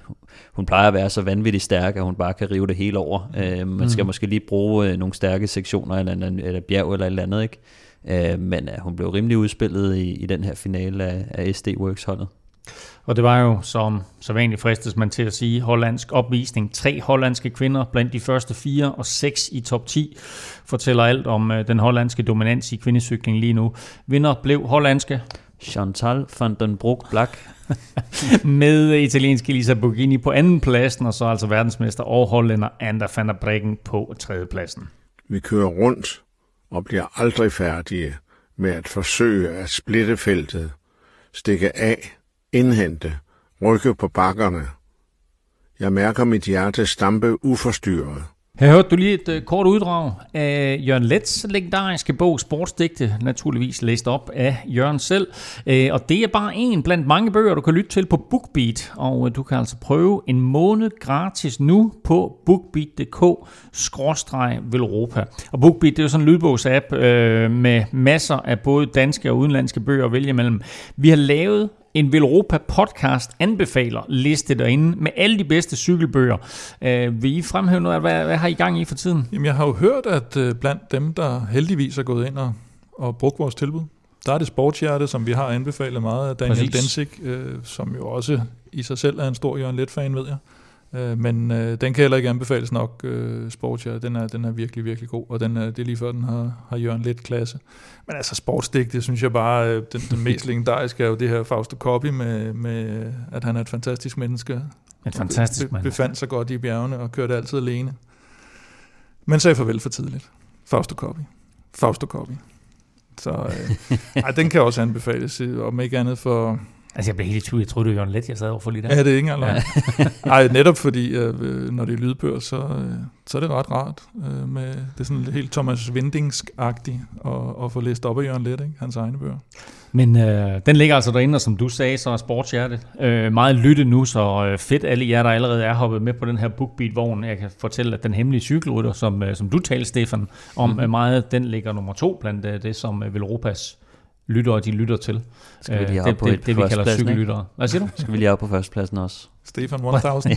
hun plejer at være så vanvittigt stærk, at hun bare kan rive det hele over. Øh, man skal måske lige bruge øh, nogle stærke sektioner, eller, eller, eller bjerg eller et eller andet, ikke? Øh, men øh, hun blev rimelig udspillet i, i den her finale af, af SD Works holdet. Og det var jo, som så vanligt fristes man til at sige, hollandsk opvisning. Tre hollandske kvinder blandt de første fire, og seks i top 10 fortæller alt om øh, den hollandske dominans i kvindecykling lige nu. Vinder blev hollandske Chantal van den Broek Blak. med italienske Elisa Borghini på anden pladsen, og så altså verdensmester og hollænder Ander van der Breggen på tredjepladsen. Vi kører rundt og bliver aldrig færdige med at forsøge at splitte feltet, stikke af, indhente, rykke på bakkerne. Jeg mærker mit hjerte stampe uforstyrret. Her hørte du lige et uh, kort uddrag af Jørgen Lets legendariske bog Sportsdigte, naturligvis læst op af Jørgen selv. Uh, og det er bare en blandt mange bøger, du kan lytte til på BookBeat, og uh, du kan altså prøve en måned gratis nu på bookbeat.dk-velropa. Og BookBeat det er jo sådan en lydbogsapp uh, med masser af både danske og udenlandske bøger at vælge mellem. Vi har lavet en Velropa podcast anbefaler liste derinde med alle de bedste cykelbøger. Øh, vil I fremhæve noget? Hvad, hvad har I gang i for tiden? Jamen, jeg har jo hørt, at øh, blandt dem, der heldigvis er gået ind og, og brugt vores tilbud, der er det Sportshjerte, som vi har anbefalet meget af Daniel Præcis. Densik, øh, som jo også i sig selv er en stor Jørgen Let-fan, ved jeg. Øh, men øh, den kan heller ikke anbefales nok, øh, Sportshjerte. Den er, den er virkelig, virkelig god, og den er, det er lige før, den har, har Jørgen Let-klasse. Men altså sportsdigt, det synes jeg bare, øh, den, den mest legendariske er jo det her Fausto Coppi med, med, at han er et fantastisk menneske. Et fantastisk mand. Befandt sig godt i bjergene og kørte altid alene. Men sagde farvel for tidligt. Fausto Coppi. Fausto Coppi. Så øh, ej, den kan også anbefales, øh, om ikke andet for... Altså, jeg blev helt i tvivl. Jeg troede, det var Jørgen Let, jeg sad overfor lige der. Ja, det er ikke engang ja. Ej, netop fordi, øh, når det er lydbøger, så, øh, så er det ret rart. Øh, med, det er sådan helt Thomas Windingsk-agtigt at, at få læst op af Jørgen Let, ikke? hans egne bøger. Men øh, den ligger altså derinde, og som du sagde, så er sportshjerte øh, meget lytte nu, så øh, fedt alle jer, der allerede er hoppet med på den her BookBeat-vogn. Jeg kan fortælle, at den hemmelige cykelrytter, som, øh, som du talte, Stefan, om mm-hmm. øh, meget, den ligger nummer to blandt øh, det, som øh, Velropas lyttere, de lytter til. Skal vi lige Øh, op det, på det, et det, vi kalder cykellyttere. Hvad siger du? Skal vi lige op på førstepladsen også? Stefan 1000.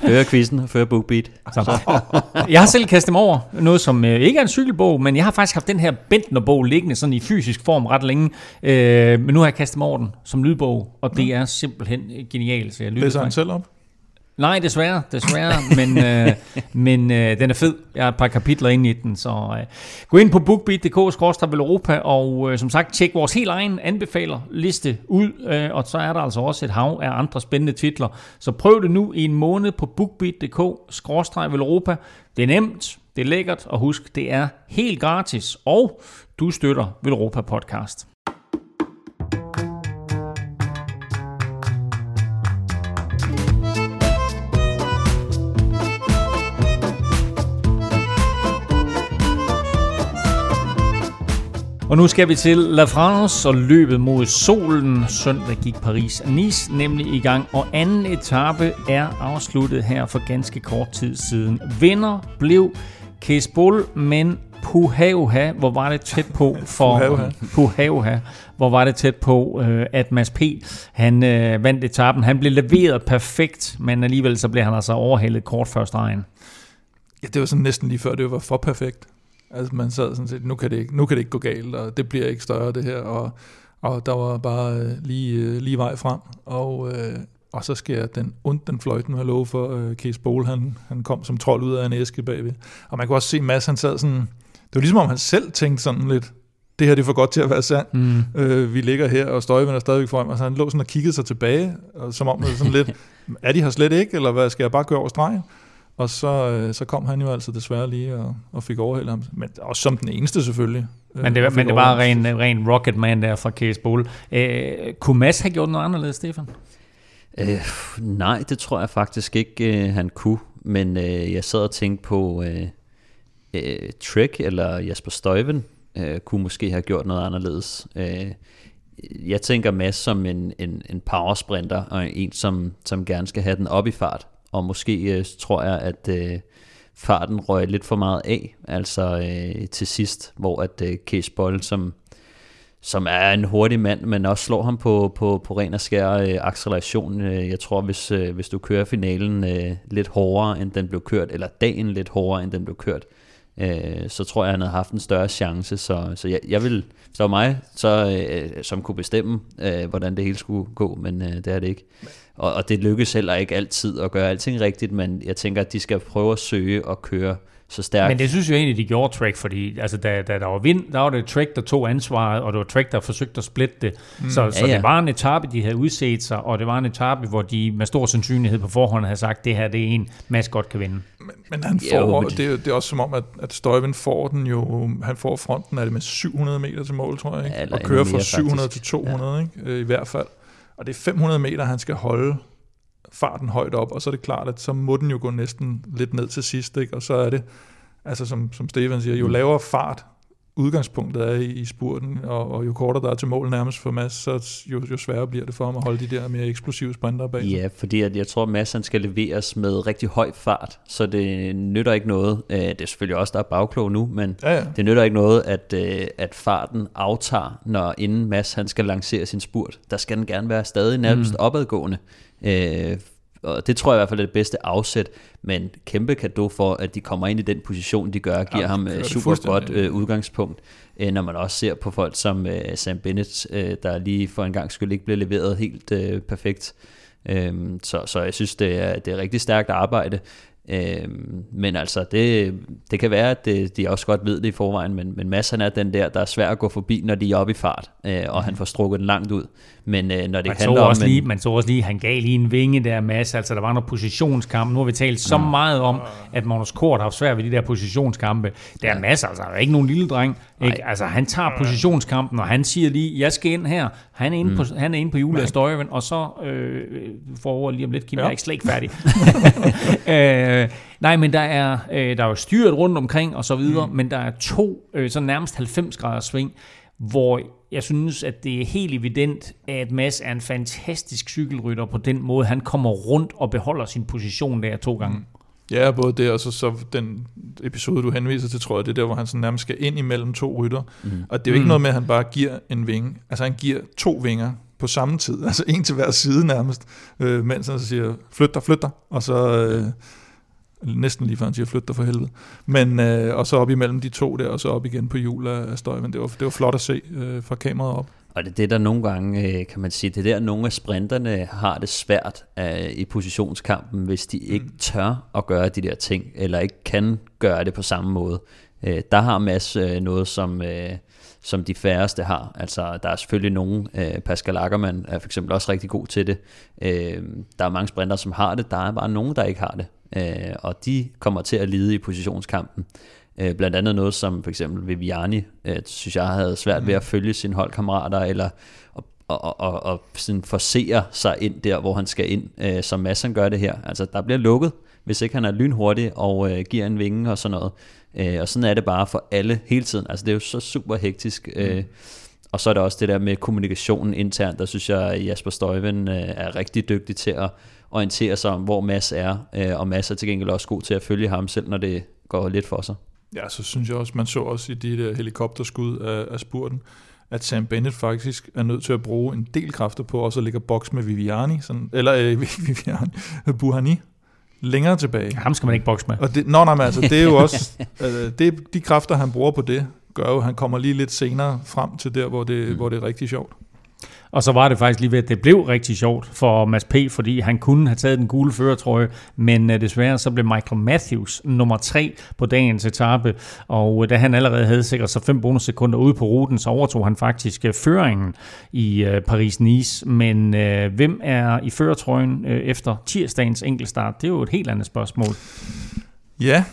Føre quizzen og føre BookBeat. Så. Jeg har selv kastet mig over noget, som øh, ikke er en cykelbog, men jeg har faktisk haft den her Bentner-bog liggende sådan i fysisk form ret længe. Øh, men nu har jeg kastet mig over den som lydbog, og det er simpelthen genialt. Så jeg lytter Læser han selv op? Nej, desværre, desværre, men, øh, men øh, den er fed. Jeg har et par kapitler inde i den, så øh, gå ind på bookbeat.dk Europa og øh, som sagt, tjek vores helt egen anbefaler liste ud, øh, og så er der altså også et hav af andre spændende titler. Så prøv det nu i en måned på bookbeat.dk Europa. Det er nemt, det er lækkert, og husk, det er helt gratis, og du støtter Velropa Podcast. Og nu skal vi til La France og løbet mod solen. Søndag gik Paris-Nice nemlig i gang, og anden etape er afsluttet her for ganske kort tid siden. Vinder blev Kesbol, men Puhauha, hvor var det tæt på for Puhauha. Puhauha, hvor var det tæt på, øh, at Mads P. han øh, vandt etappen. Han blev leveret perfekt, men alligevel så blev han altså overhældet kort før stregen. Ja, det var sådan næsten lige før, det var for perfekt. Altså man sad sådan set, nu kan det ikke, nu kan det ikke gå galt, og det bliver ikke større det her, og, og der var bare øh, lige, øh, lige vej frem, og, øh, og så sker den ondt den fløjten med lov for øh, Case Bowl, han, han kom som trold ud af en æske bagved. Og man kunne også se Mads, han sad sådan, det var ligesom om han selv tænkte sådan lidt, det her det er for godt til at være sandt. Mm. Øh, vi ligger her, og støjvind er stadigvæk foran mig, så han lå sådan og kiggede sig tilbage, og som om sådan lidt, er de her slet ikke, eller hvad, skal jeg bare køre over stregen? Og så, øh, så kom han jo altså desværre lige og, og fik overhældet ham. Men også som den eneste selvfølgelig. øh, Men det, var- fik men det var ren, ren Rocketman der fra Case Bowl. Øh, kunne Mads have gjort noget anderledes, Stefan? Øh, nej, det tror jeg faktisk ikke, øh, han kunne. Men øh, jeg sad og tænkte på, øh, øh, Trek eller Jasper Støjven øh, kunne måske have gjort noget anderledes. Øh, jeg tænker Mads som en, en, en powersprinter, og en, som, som gerne skal have den op i fart. Og måske øh, tror jeg, at øh, farten røg lidt for meget af, altså øh, til sidst, hvor at øh, Case Boll, som som er en hurtig mand, men også slår ham på, på, på ren og skær øh, acceleration. Øh, jeg tror, hvis, øh, hvis du kører finalen øh, lidt hårdere, end den blev kørt, eller dagen lidt hårdere, end den blev kørt, øh, så tror jeg, han havde haft en større chance. Så, så jeg, jeg vil, hvis det var mig, så, øh, som kunne bestemme, øh, hvordan det hele skulle gå, men øh, det er det ikke. Og, og det lykkes heller ikke altid at gøre alting rigtigt, men jeg tænker, at de skal prøve at søge og køre så stærkt. Men det synes jeg egentlig, de gjorde Trek, fordi altså, da, da der var vind, der var det Trek, der tog ansvaret, og det var Trek, der forsøgte at splitte det. Mm. Så, så Ja, ja. det var en etape, de havde udset sig, og det var en etape, hvor de med stor sandsynlighed på forhånd havde sagt, det her det er en, Mads godt kan vinde. Men han Ja, får, men- det, er, det er også som om, at, at Støjvind får den jo, han får fronten af det med 700 meter til mål, tror jeg, ikke? Ja, eller og kører fra mere, 700 faktisk. til 200, ikke? Øh, i hvert fald. Og det er 500 meter, han skal holde farten højt op, og så er det klart, at så må den jo gå næsten lidt ned til sidst, ikke? og så er det, altså som, som Stefan siger, jo lavere fart udgangspunktet er i, i spurten, og, og jo kortere der er til mål nærmest for Mads, så jo, jo sværere bliver det for ham at holde de der mere eksplosive sprinter bag. Ja, fordi at jeg tror, at Mads han skal leveres med rigtig høj fart, så det nytter ikke noget. øh, Det er selvfølgelig også, der er bagklog nu, men Ja, ja. det nytter ikke noget, at, øh, at farten aftager, når inden Mads han skal lancere sin spurt. Der skal den gerne være stadig nærmest mm. opadgående. Øh, og det tror jeg i hvert fald er det bedste afsæt, men kæmpe kado for, at de kommer ind i den position, de gør, giver Ja, ham øh, super godt øh, udgangspunkt, øh, når man også ser på folk som øh, Sam Bennett, øh, der lige for en gang skyld ikke blev leveret helt øh, perfekt. Øhm, så, så jeg synes, det er, det er rigtig stærkt arbejde. Øhm, men altså, det, det kan være, at det, de også godt ved det i forvejen, men, men Mads han er den der, der er svær at gå forbi, når de er oppe i fart, øh, og han får strukket den langt ud. Men øh, når det Man handler om... også en- lige, man så også lige, han gav lige en vinge der, Mads. Altså, der var noget positionskamp. Nu har vi talt så meget om, at Magnus Kort har haft svært ved de der positionskampe. Der er masser, altså, der er ikke nogen lille dreng. Ikke? Altså, han tager positionskampen, og han siger lige, jeg skal ind her. Han er inde, mm. på, han er inde på Julia Støjven, og så øh, får over lige om lidt, Kim, ja. jeg er ikke slet ikke færdig. øh, nej, men der er, øh, der er jo styret rundt omkring, og så videre, mm. men der er to, øh, så nærmest 90 graders sving, hvor jeg synes, at det er helt evident, at Mads er en fantastisk cykelrytter på den måde. Han kommer rundt og beholder sin position der to gange. Mm. Ja, både det og så, så den episode, du henviser til, tror jeg, det er der, hvor han sådan nærmest skal ind imellem to rytter. Mm. Og det er jo ikke Mm. noget med, at han bare giver en vinge. Altså han giver to vinger på samme tid, altså en til hver side nærmest, øh, mens han så siger, flyt dig, flyt dig, og så øh, næsten lige før han siger, flyt dig for helvede. Men, øh, og så op imellem de to der, og så op igen på hjul af, af støj, men det var, det var flot at se øh, fra kameraet op. Og det er det, der nogle gange, øh, kan man sige, det er der, nogle af sprinterne har det svært øh, i positionskampen, hvis de ikke tør at gøre de der ting, eller ikke kan gøre det på samme måde. Øh, der har Mads øh, noget, som, øh, som de færreste har. Altså, der er selvfølgelig nogen, øh, Pascal Ackermann er for eksempel også rigtig god til det. Øh, der er mange sprinter, som har det, der er bare nogen, der ikke har det. Øh, og de kommer til at lide i positionskampen. Øh, blandt andet noget som for eksempel Viviani, øh, synes jeg havde svært ved at følge sine holdkammerater, eller og, og, og, og sådan forsere sig ind der, hvor han skal ind, øh, som Madsen gør det her. Altså, der bliver lukket, hvis ikke han er lynhurtig og øh, giver en vinge og sådan noget. Øh, og sådan er det bare for alle hele tiden. Altså, det er jo så super hektisk. Øh, og så er der også det der med kommunikationen internt, der synes jeg, Jasper Støjven øh, er rigtig dygtig til at orientere sig om, hvor Mads er, øh, og Mads er til gengæld også god til at følge ham, selv når det går lidt for sig. Ja, så synes jeg også, man så også i de der helikopterskud af, af spurten, at Sam Bennett faktisk er nødt til at bruge en del kræfter på også at ligge boks med Viviani, sådan, eller øh, Viviani, Buhani, længere tilbage. Ham skal man ikke bokse med. Og det, nå, nej, men altså, det er jo også, øh, det, de kræfter, han bruger på det, gør jo, at han kommer lige lidt senere frem til der, hvor det, mm. hvor det er rigtig sjovt. Og så var det faktisk lige ved, at det blev rigtig sjovt for Mads P., fordi han kunne have taget den gule førertrøje, men uh, desværre så blev Michael Matthews nummer tre på dagens etape, og uh, da han allerede havde sikret sig fem bonussekunder ude på ruten, så overtog han faktisk uh, føringen i uh, Paris-Nice. Men uh, hvem er i førertrøjen uh, efter tirsdagens enkeltstart? Det er jo et helt andet spørgsmål. Ja,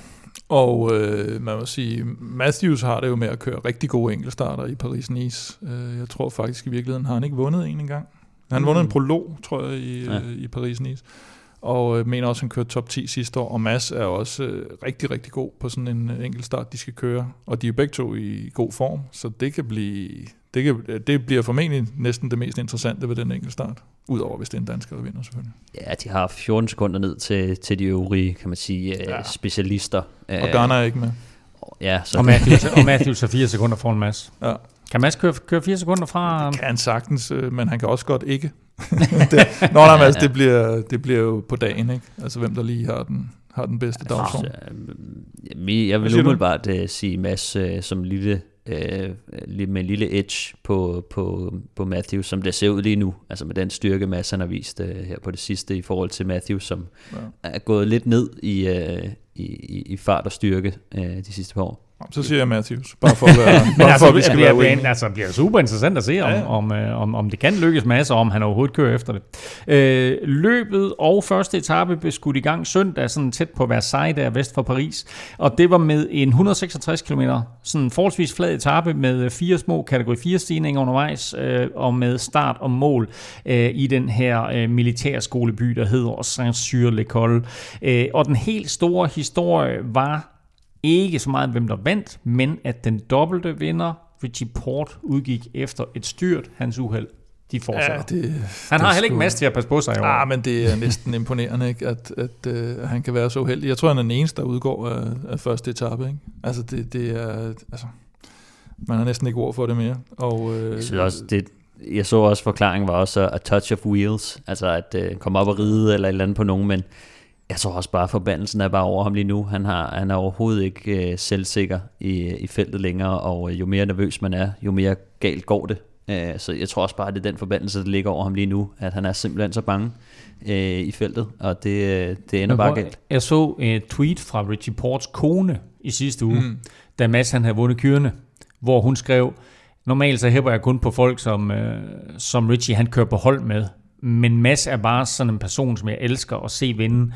og øh, man må sige, Matthews har det jo med at køre rigtig gode enkeltstarter i Paris-Nice. Øh, jeg tror faktisk i virkeligheden, har han ikke vundet en engang. Han Mm. vundet en prolog, tror jeg, i, ja. øh, i Paris-Nice. Og øh, mener også, at han kørte top 10 sidste år. Og Mads er også øh, rigtig, rigtig god på sådan en øh, enkeltstart, de skal køre. Og de er begge to i god form, så det kan blive... Det, kan, det bliver formentlig næsten det mest interessante ved den enkeltstart. Udover hvis det er en dansker, der vinder selvfølgelig. Ja, de har 14 sekunder ned til, til de øvrige, kan man sige, ja. Ja. specialister. Og Øh, Garner er ikke med. Ja, så Og Matthews, og Matthews er fire sekunder foran Mads. Ja. Kan Mads køre, køre fire sekunder fra... kan han sagtens, øh, men han kan også godt ikke. det, nå, nej, men altså, det, bliver, det bliver jo på dagen, ikke? Altså, hvem der lige har den, har den bedste dagsform. Så, øh, jeg Hvad vil umiddelbart uh, sige Mads uh, som lille, uh, med en lille edge på, på, på Matthews, som det ser ud lige nu. Altså med den styrke, Mads han har vist uh, her på det sidste i forhold til Matthews, som Ja. er gået lidt ned i, uh, i, i, fart og styrke uh, de sidste par år. Så siger jeg Matthews, bare for at, være, bare altså, for, at vi skal bliver, være altså, bliver super interessant at se, om, Ja, ja. Om, øh, om, om det kan lykkes masser, om han overhovedet kører efter det. Øh, løbet og første etape blev skudt i gang søndag, sådan tæt på Versailles, der vest for Paris. Og det var med en 166 km, sådan forholdsvis flad etape med fire små kategori 4 stigninger undervejs, øh, og med start og mål øh, i den her øh, militærskoleby, der hedder Saint-Cyr-l'École. Øh, og den helt store historie var ikke så meget, hvem der vandt, men at den dobbelte vinder, Richie Port, udgik efter et styrt. Hans uheld, de fortsætter. Ja, det, Han har det heller ikke masser til at passe på sig i år. Ah, men det er næsten imponerende, ikke? At, at, at uh, han kan være så uheldig. Jeg tror, han er den eneste, der udgår af, af første etape. Ikke? Altså, det, det er... Altså, man har næsten ikke ord for det mere. Og, øh, Jeg, synes også, det, jeg så også, forklaringen var også a touch of wheels, altså at øh, komme op og ride eller et eller andet på nogen, men jeg tror også bare, forbandelsen er bare over ham lige nu. Han, har, han er overhovedet ikke øh, selvsikker i, i feltet længere, og øh, jo mere nervøs man er, jo mere galt går det. Øh, så jeg tror også bare, at det er den forbandelse, der ligger over ham lige nu, at han er simpelthen så bange øh, i feltet, og det, øh, det ender bare galt. Jeg så et tweet fra Richie Ports kone i sidste uge, mm. da Mads han havde vundet kyrene, hvor hun skrev, normalt så hæpper jeg kun på folk, som, øh, som Richie han kører på hold med, men Mads er bare sådan en person, som jeg elsker at se vinde.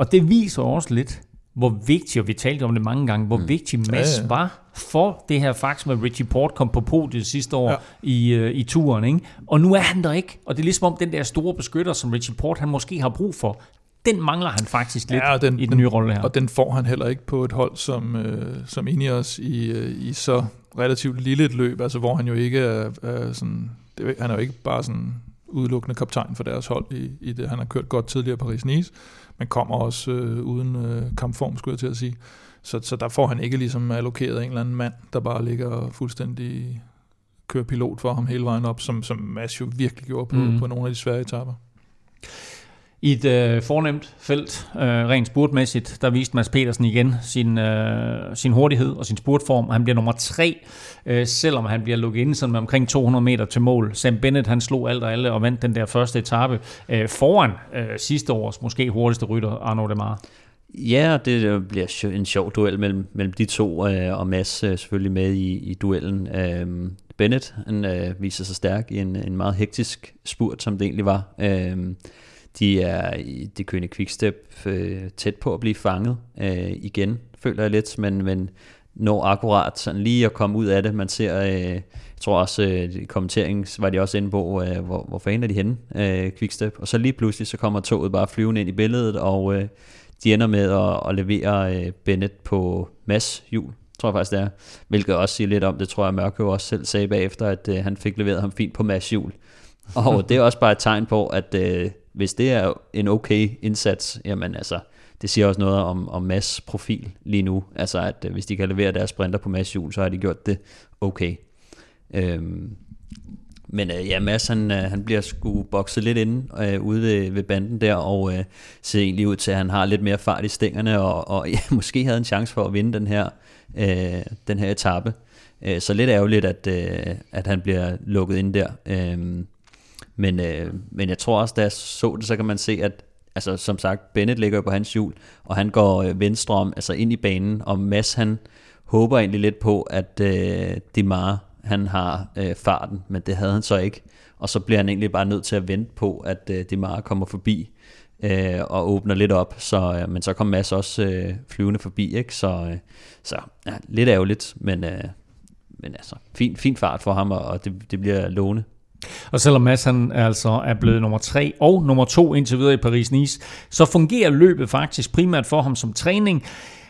Og det viser også lidt, hvor vigtig, og vi talte om det mange gange, hvor mm. vigtig Mads Ja, ja. var for det her faktisk med, at Richie Port kom på podiet sidste år Ja. i, øh, i turen. Ikke? Og nu er han der ikke. Og det er ligesom om den der store beskytter, som Richie Port han måske har brug for, den mangler han faktisk lidt Ja, den, i den nye rolle her. Og den får han heller ikke på et hold som, øh, som Ineos i, øh, i så relativt lille et løb, altså hvor han jo ikke er, er sådan, det, han er jo ikke bare sådan udelukkende kaptajn for deres hold i, i det. Han har kørt godt tidligere Paris-Nice, men kommer også øh, uden øh, kampform, skulle jeg til at sige. Så, så der får han ikke ligesom allokeret en eller anden mand, der bare ligger fuldstændig kører pilot for ham hele vejen op, som, som Mads jo virkelig gjorde på, mm. På nogle af de svære etapper. I et øh, fornemt felt, øh, rent spurtmæssigt, der viste Mads Petersen igen sin, øh, sin hurtighed og sin spurtform. Han bliver nummer tre, øh, selvom han bliver lukket ind sådan med omkring 200 meter til mål. Sam Bennett han slog alt og alle og vandt den der første etape øh, foran øh, sidste års måske hurtigste rytter, Arnaud Demar. Ja, det øh, bliver en sjov duel mellem, mellem de to, øh, og Mads øh, selvfølgelig med i, i duellen. Øh, Bennett han, øh, viser sig stærk i en, en meget hektisk spurt, som det egentlig var. Øh, de er i det kørende quickstep øh, tæt på at blive fanget øh, igen, føler jeg lidt, men, men når akkurat sådan lige at komme ud af det. Man ser, øh, jeg tror også øh, kommenteringen var de også inde på, øh, hvor, hvor fanden er de henne, øh, Quickstep. Og så lige pludselig, så kommer toget bare flyvende ind i billedet, og øh, de ender med at, at levere øh, Bennett på mass hjul, tror jeg faktisk det er. Hvilket også siger lidt om, det tror jeg Mørke også selv sagde bagefter, at øh, han fik leveret ham fint på mass hjul. Og det er også bare et tegn på, at øh, hvis det er en okay indsats, jamen altså, det siger også noget om, om Mads profil lige nu. Altså, at øh, hvis de kan levere deres sprinter på Mads hjul, så har de gjort det okay. Øhm, men øh, ja, Mads han, øh, han bliver sgu bokset lidt inde øh, ude ved, ved banden der, og øh, ser egentlig ud til, at han har lidt mere fart i stængerne, og, og ja, måske havde en chance for at vinde den her, øh, den her etape. Øh, så lidt ærgerligt, at, øh, at han bliver lukket ind der. Øh, men, øh, men jeg tror også, da jeg så det, så kan man se, at altså, som sagt, Bennett ligger jo på hans hjul, og han går øh, venstre om, altså ind i banen, og Mads han håber egentlig lidt på, at øh, Demar han har øh, farten, men det havde han så ikke. Og så bliver han egentlig bare nødt til at vente på, at øh, Demar kommer forbi øh, og åbner lidt op. Så, øh, men så kom Mads også øh, flyvende forbi, ikke? Så, øh, så ja, lidt ærgerligt, men, øh, men altså, fin, fin fart for ham, og, og det, det bliver lovende. Og selvom Mads han altså er blevet nummer 3 og nummer 2 indtil videre i Paris-Nice, så fungerer løbet faktisk primært for ham som træning,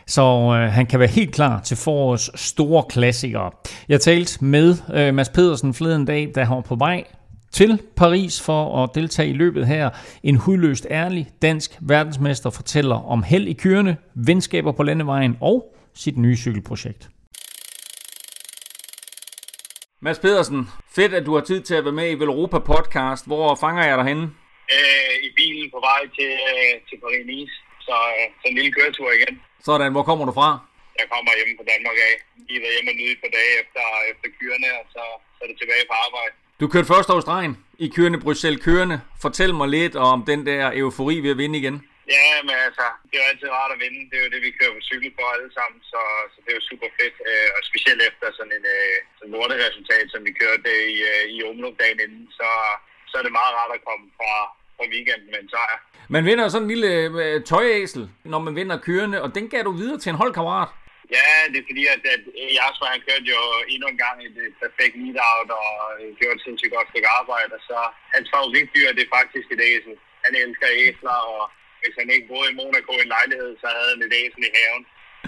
så øh, han kan være helt klar til forårets store klassikere. Jeg talte med øh, Mads Pedersen forleden dag, da han var på vej til Paris for at deltage i løbet her. En hudløst ærlig dansk verdensmester fortæller om held i kørende, venskaber på landevejen og sit nye cykelprojekt. Mads Pedersen, fedt at du har tid til at være med i Velropa podcast. Hvor fanger jeg dig henne? Øh, I bilen på vej til, øh, til Paris-Nice. Så, øh, så en lille køretur igen. Sådan, hvor kommer du fra? Jeg kommer hjemme fra Danmark af. Lige været hjemme og nyde et par dage efter, efter kyrene, og så, så er det tilbage på arbejde. Du kørte første års stregen i kørende Bruxelles kørende. Fortæl mig lidt om den der eufori ved at vinde igen. Ja, men altså, det er jo altid rart at vinde. Det er jo det, vi kører på cykel på alle sammen, så, så det er jo super fedt. Øh, og specielt efter sådan en øh, sådan lorteresultat, som vi kørte i, øh, i Omlop dagen inden, så, så er det meget rart at komme fra, fra weekenden med en sejr. Man vinder sådan en lille øh, tøjæsel, når man vinder kørende, og den gav du videre til en holdkammerat. Ja, det er fordi, at, at Jasper han kørte jo endnu en gang i det perfekte lead-out og gjorde et sindssygt godt stykke arbejde. Så hans favoritdyr det er faktisk et æsel. Han elsker æsler, og hvis han ikke boede i Monaco i en lejlighed, så havde han et æsel i haven.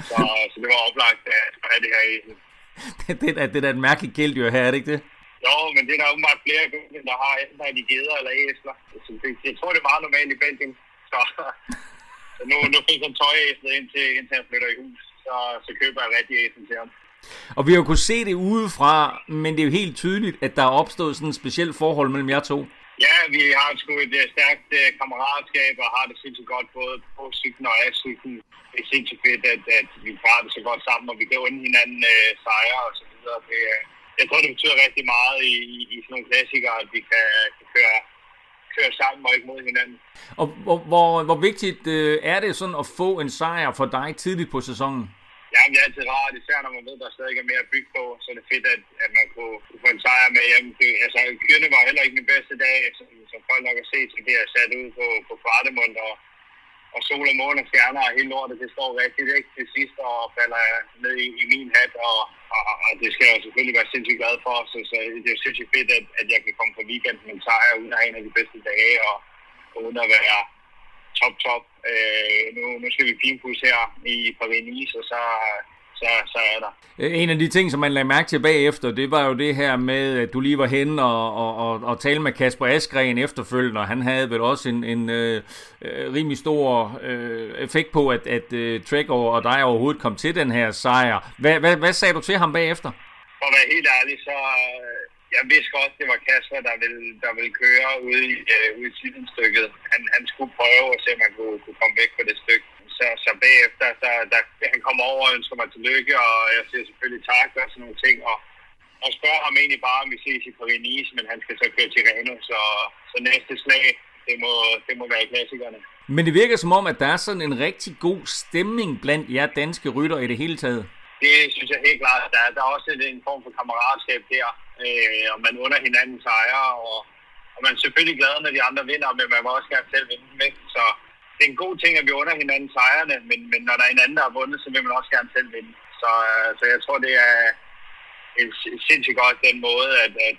Så, så det var oplagt at have det her æsel. det, det, er, det er da et mærkeligt kælddyr her, er det ikke det? Jo, men det er der åbenbart flere gode, der har enten har de geder eller æsler. Så det, jeg tror, det er meget normalt i Belgien. Så, så nu, nu fik han tøjæslet indtil, indtil han flytter i hus. Så, så køber jeg rigtig æsel til ham. Og vi har jo kunnet se det udefra, men det er jo helt tydeligt, at der er opstået sådan et specielt forhold mellem jer to. Ja, vi har sgu et øh, stærkt uh, kammeratskab og har det sindssygt godt både på cyklen og af cyklen. Det er sindssygt fedt, at, at vi har det så godt sammen, og vi kan unde hinanden uh, sejre og så videre. Det, uh, jeg tror, det betyder rigtig meget i, i, i sådan nogle klassikere, at vi kan, kan køre, køre sammen og ikke mod hinanden. Og hvor, hvor, hvor vigtigt øh, er det sådan at få en sejr for dig tidligt på sæsonen? Ja, det er altid rart, især når man ved, at der stadig er mere at bygge på, så er det fedt, at, at man kunne, kunne få en sejr med hjem. Det, altså, kyrne var heller ikke min bedste dag, som, som folk nok har set, så det er sat ud på, på Kvartemund, og, og sol og måne og stjerner og hele lortet, det står rigtigt ikke til sidst, og falder ned i, i min hat, og, og, og, det skal jeg selvfølgelig være sindssygt glad for, så, så det er jo sindssygt fedt, at, at jeg kan komme på weekend med en sejr, uden at have en af de bedste dage, og, og uden at være top, top. Øh, nu, nu skal vi finpus her i Paris-Nice, og så, så, så er der. En af de ting, som man lagde mærke til bagefter, det var jo det her med, at du lige var henne og, og, og, og tale med Kasper Askren efterfølgende, og han havde vel også en, en øh, rimelig stor øh, effekt på, at, at øh, Trek og dig overhovedet kom til den her sejr. Hvad, hvad, hvad sagde du til ham bagefter? For at være helt ærlig, så øh, jeg vidste godt, det var Kasper, der ville, der ville køre ude i, øh, ude i sidenstykket. Han, han skulle prøve at se, om han kunne, kunne komme væk på det stykke så, så bagefter, så, der, han kommer over og ønsker mig tillykke, og jeg siger selvfølgelig tak og sådan nogle ting, og, og spørger ham egentlig bare, om vi ses i Paris, men han skal så køre til Reno, så, så næste slag, det må, det må være klassikerne. Men det virker som om, at der er sådan en rigtig god stemning blandt jer danske rytter i det hele taget. Det synes jeg helt klart. Der, der er også en form for kammeratskab der, øh, og man under hinanden sejre, og, og man er selvfølgelig glad, når de andre vinder, men man må også gerne selv vinde med. Så det er en god ting, at vi under hinanden sejrene, men, men når der er en anden, der har vundet, så vil man også gerne selv vinde. Så, øh, så jeg tror, det er en sindssygt godt den måde, at, at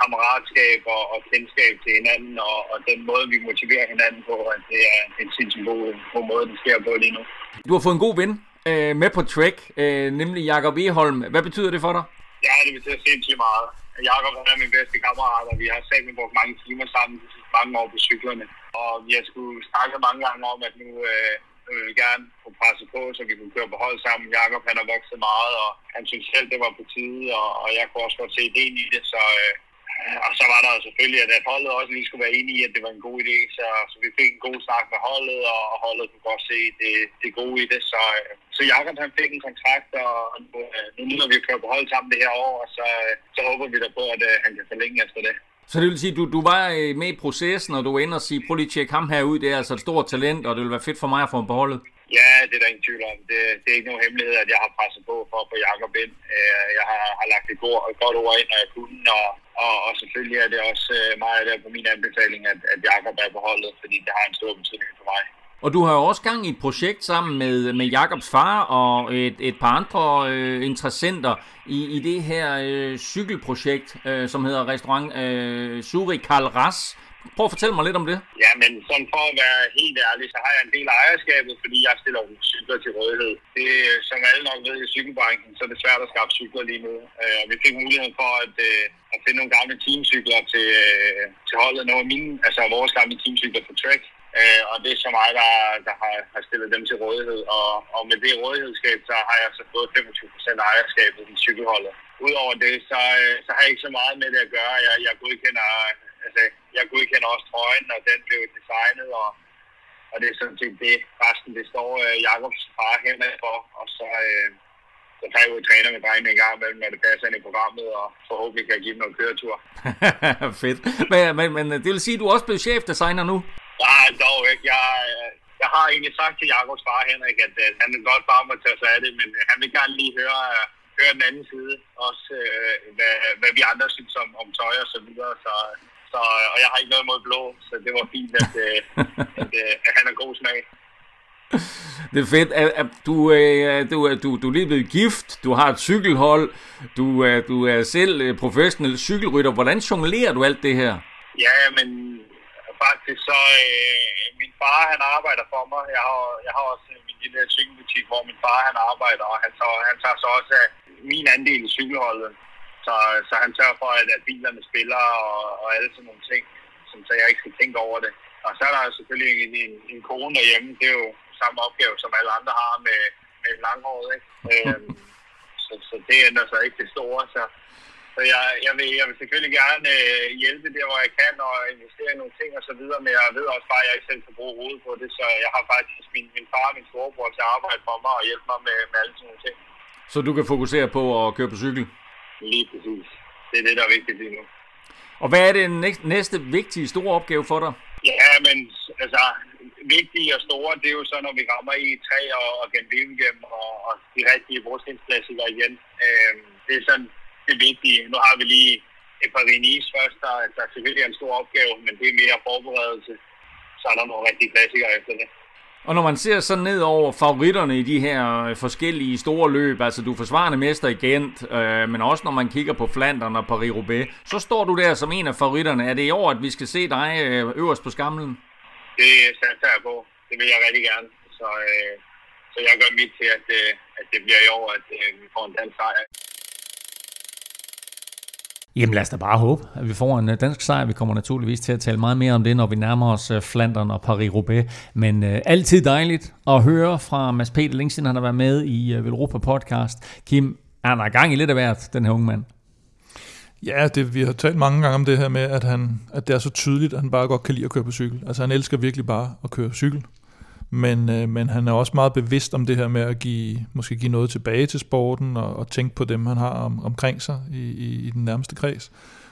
kammeratskab og, og kendskab til hinanden, og, og den måde, vi motiverer hinanden på, at det er en sindssygt god, god måde, det sker på lige nu. Du har fået en god ven øh, med på track, øh, nemlig Jakob Eholm. Hvad betyder det for dig? Ja, det betyder sindssygt meget. Jakob er min bedste kammerat, og vi har sammen brugt mange timer sammen de sidste mange år på cyklerne. Og vi har skulle snakke mange gange om, at nu, øh, vil vi gerne kunne presse på, så vi kunne køre på hold sammen. Jakob han har vokset meget, og han synes selv, det var på tide, og, og jeg kunne også godt se ideen i det. Så, øh, Øh, og så var der selvfølgelig, at holdet også lige skulle være enige i, at det var en god idé. Så, så vi fik en god snak med holdet, og, holdet kunne godt se det, det gode i det. Så, øh, så Jakob han fik en kontrakt, og nu, øh, nu nyder vi at køre på hold sammen det her år, og så, så håber vi da på, at at han kan forlænge efter det. Så det vil sige, at du, du var med i processen, og du ender og sige, prøv lige at tjekke ham her ud, det er altså et stort talent, og det vil være fedt for mig at få ham på holdet. Ja, det er der ingen tvivl om. Det, det er ikke nogen hemmelighed, at jeg har presset på for at få Jacob ind. Øh, jeg har, har lagt et godt, et godt ord ind, når jeg kunne, og, og, og selvfølgelig er det også øh, meget der på min anbefaling, at, at Jacob er på holdet, fordi det har en stor betydning for mig. Og du har jo også gang i et projekt sammen med, med Jakobs far og et, et par andre øh, interessenter i, i det her øh, cykelprojekt, øh, som hedder Restaurant øh, Suri Karl Ras. Prøv at fortælle mig lidt om det. Ja, men sådan for at være helt ærlig, så har jeg en del af ejerskabet, fordi jeg stiller cykler til rådighed. Det, øh, som alle nok ved i cykelbranchen, så er det svært at skaffe cykler lige nu. Uh, vi fik muligheden for at, øh, at finde nogle gamle teamcykler til, til holdet. Nogle af mine, altså vores gamle teamcykler på track, Øh, og det er så mig, der, der har, har stillet dem til rådighed. Og, og med det rådighedskab, så har jeg så fået 25% af ejerskabet i cykelholdet. Udover det, så, øh, så har jeg ikke så meget med det at gøre. Jeg, jeg godkender altså, jeg godkender også trøjen, og den blev designet, og, og det er sådan set det. Resten, det står øh, Jakobs far henad for, og så, øh, så tager jeg ud og træner med drengene en gang imellem, når det passer ind i programmet, og forhåbentlig kan jeg give dem noget køretur. Fedt. Men, men, men, det vil sige, at du også blev chefdesigner nu? Nej, dog ikke. Jeg, jeg har egentlig sagt til Jakobs far, Henrik, at, at han vil godt bare må tage sig af det, men øh, han vil gerne lige høre, uh, høre den anden side, også uh, hvad, hvad vi andre synes om, om tøj og så videre. Så, så, og jeg har ikke noget mod blå, så det var fint, at, uh, at, uh, at han har god smag. Det er fedt. Du, du, du, du er lige blevet gift, du har et cykelhold, du, du er selv professionel cykelrytter. Hvordan jonglerer du alt det her? Ja, men faktisk så, øh, min far han arbejder for mig. Jeg har, jeg har også min lille cykelbutik, hvor min far han arbejder, og han, tager, han tager så også min andel i cykelholdet. Så, så han sørger for, at, at bilerne spiller og, og alle sådan nogle ting, som, så jeg ikke skal tænke over det. Og så er der selvfølgelig en, en, en kone derhjemme. Det er jo samme opgave, som alle andre har med, med langhåret. Ikke? øhm, så, så det ændrer sig ikke det store. Så, så jeg, jeg, vil, jeg vil selvfølgelig gerne øh, hjælpe der, hvor jeg kan, og investere i nogle ting og så videre, men jeg ved også bare, at jeg ikke selv kan bruge hovedet på det, så jeg har faktisk min, min far og min storebror til at arbejde for mig og hjælpe mig med, med alle sådan nogle ting. Så du kan fokusere på at køre på cykel? Lige præcis. Det er det, der er vigtigt lige nu. Og hvad er det næste vigtige store opgave for dig? Ja, men altså, vigtige og store, det er jo så, når vi rammer i træ og, og gennem og, og de rigtige brugstensklassiker igen. Øh, det er sådan det vigtige. Nu har vi lige et par Renis først, der, der selvfølgelig er en stor opgave, men det er mere forberedelse. Så er der nogle rigtige klassikere efter det. Og når man ser så ned over favoritterne i de her øh, forskellige store løb, altså du forsvarende mester i Gent, øh, men også når man kigger på Flandern og Paris-Roubaix, så står du der som en af favoritterne. Er det i år, at vi skal se dig øh, øverst på skamlen? Det satser jeg på. Det vil jeg rigtig gerne. Så, øh, så jeg gør mit til, at, øh, at det bliver i år, at øh, vi får en dansk sejr. Jamen lad os da bare håbe, at vi får en øh, dansk sejr. Vi kommer naturligvis til at tale meget mere om det, når vi nærmer os øh, Flandern og Paris-Roubaix. Men uh, altid dejligt at høre fra Mads Peter, længe siden han har været med i uh, Velropa podcast. Kim, er han gang i lidt af hvert, den her unge mand? Ja, det, vi har talt mange gange om det her med, at, han, at det er så tydeligt, at han bare godt kan lide at køre på cykel. Altså han elsker virkelig bare at køre cykel. Men, øh, men han er også meget bevidst om det her med at give, måske give noget tilbage til sporten, og, og tænke på dem, han har om, omkring sig i, i, i den nærmeste kreds.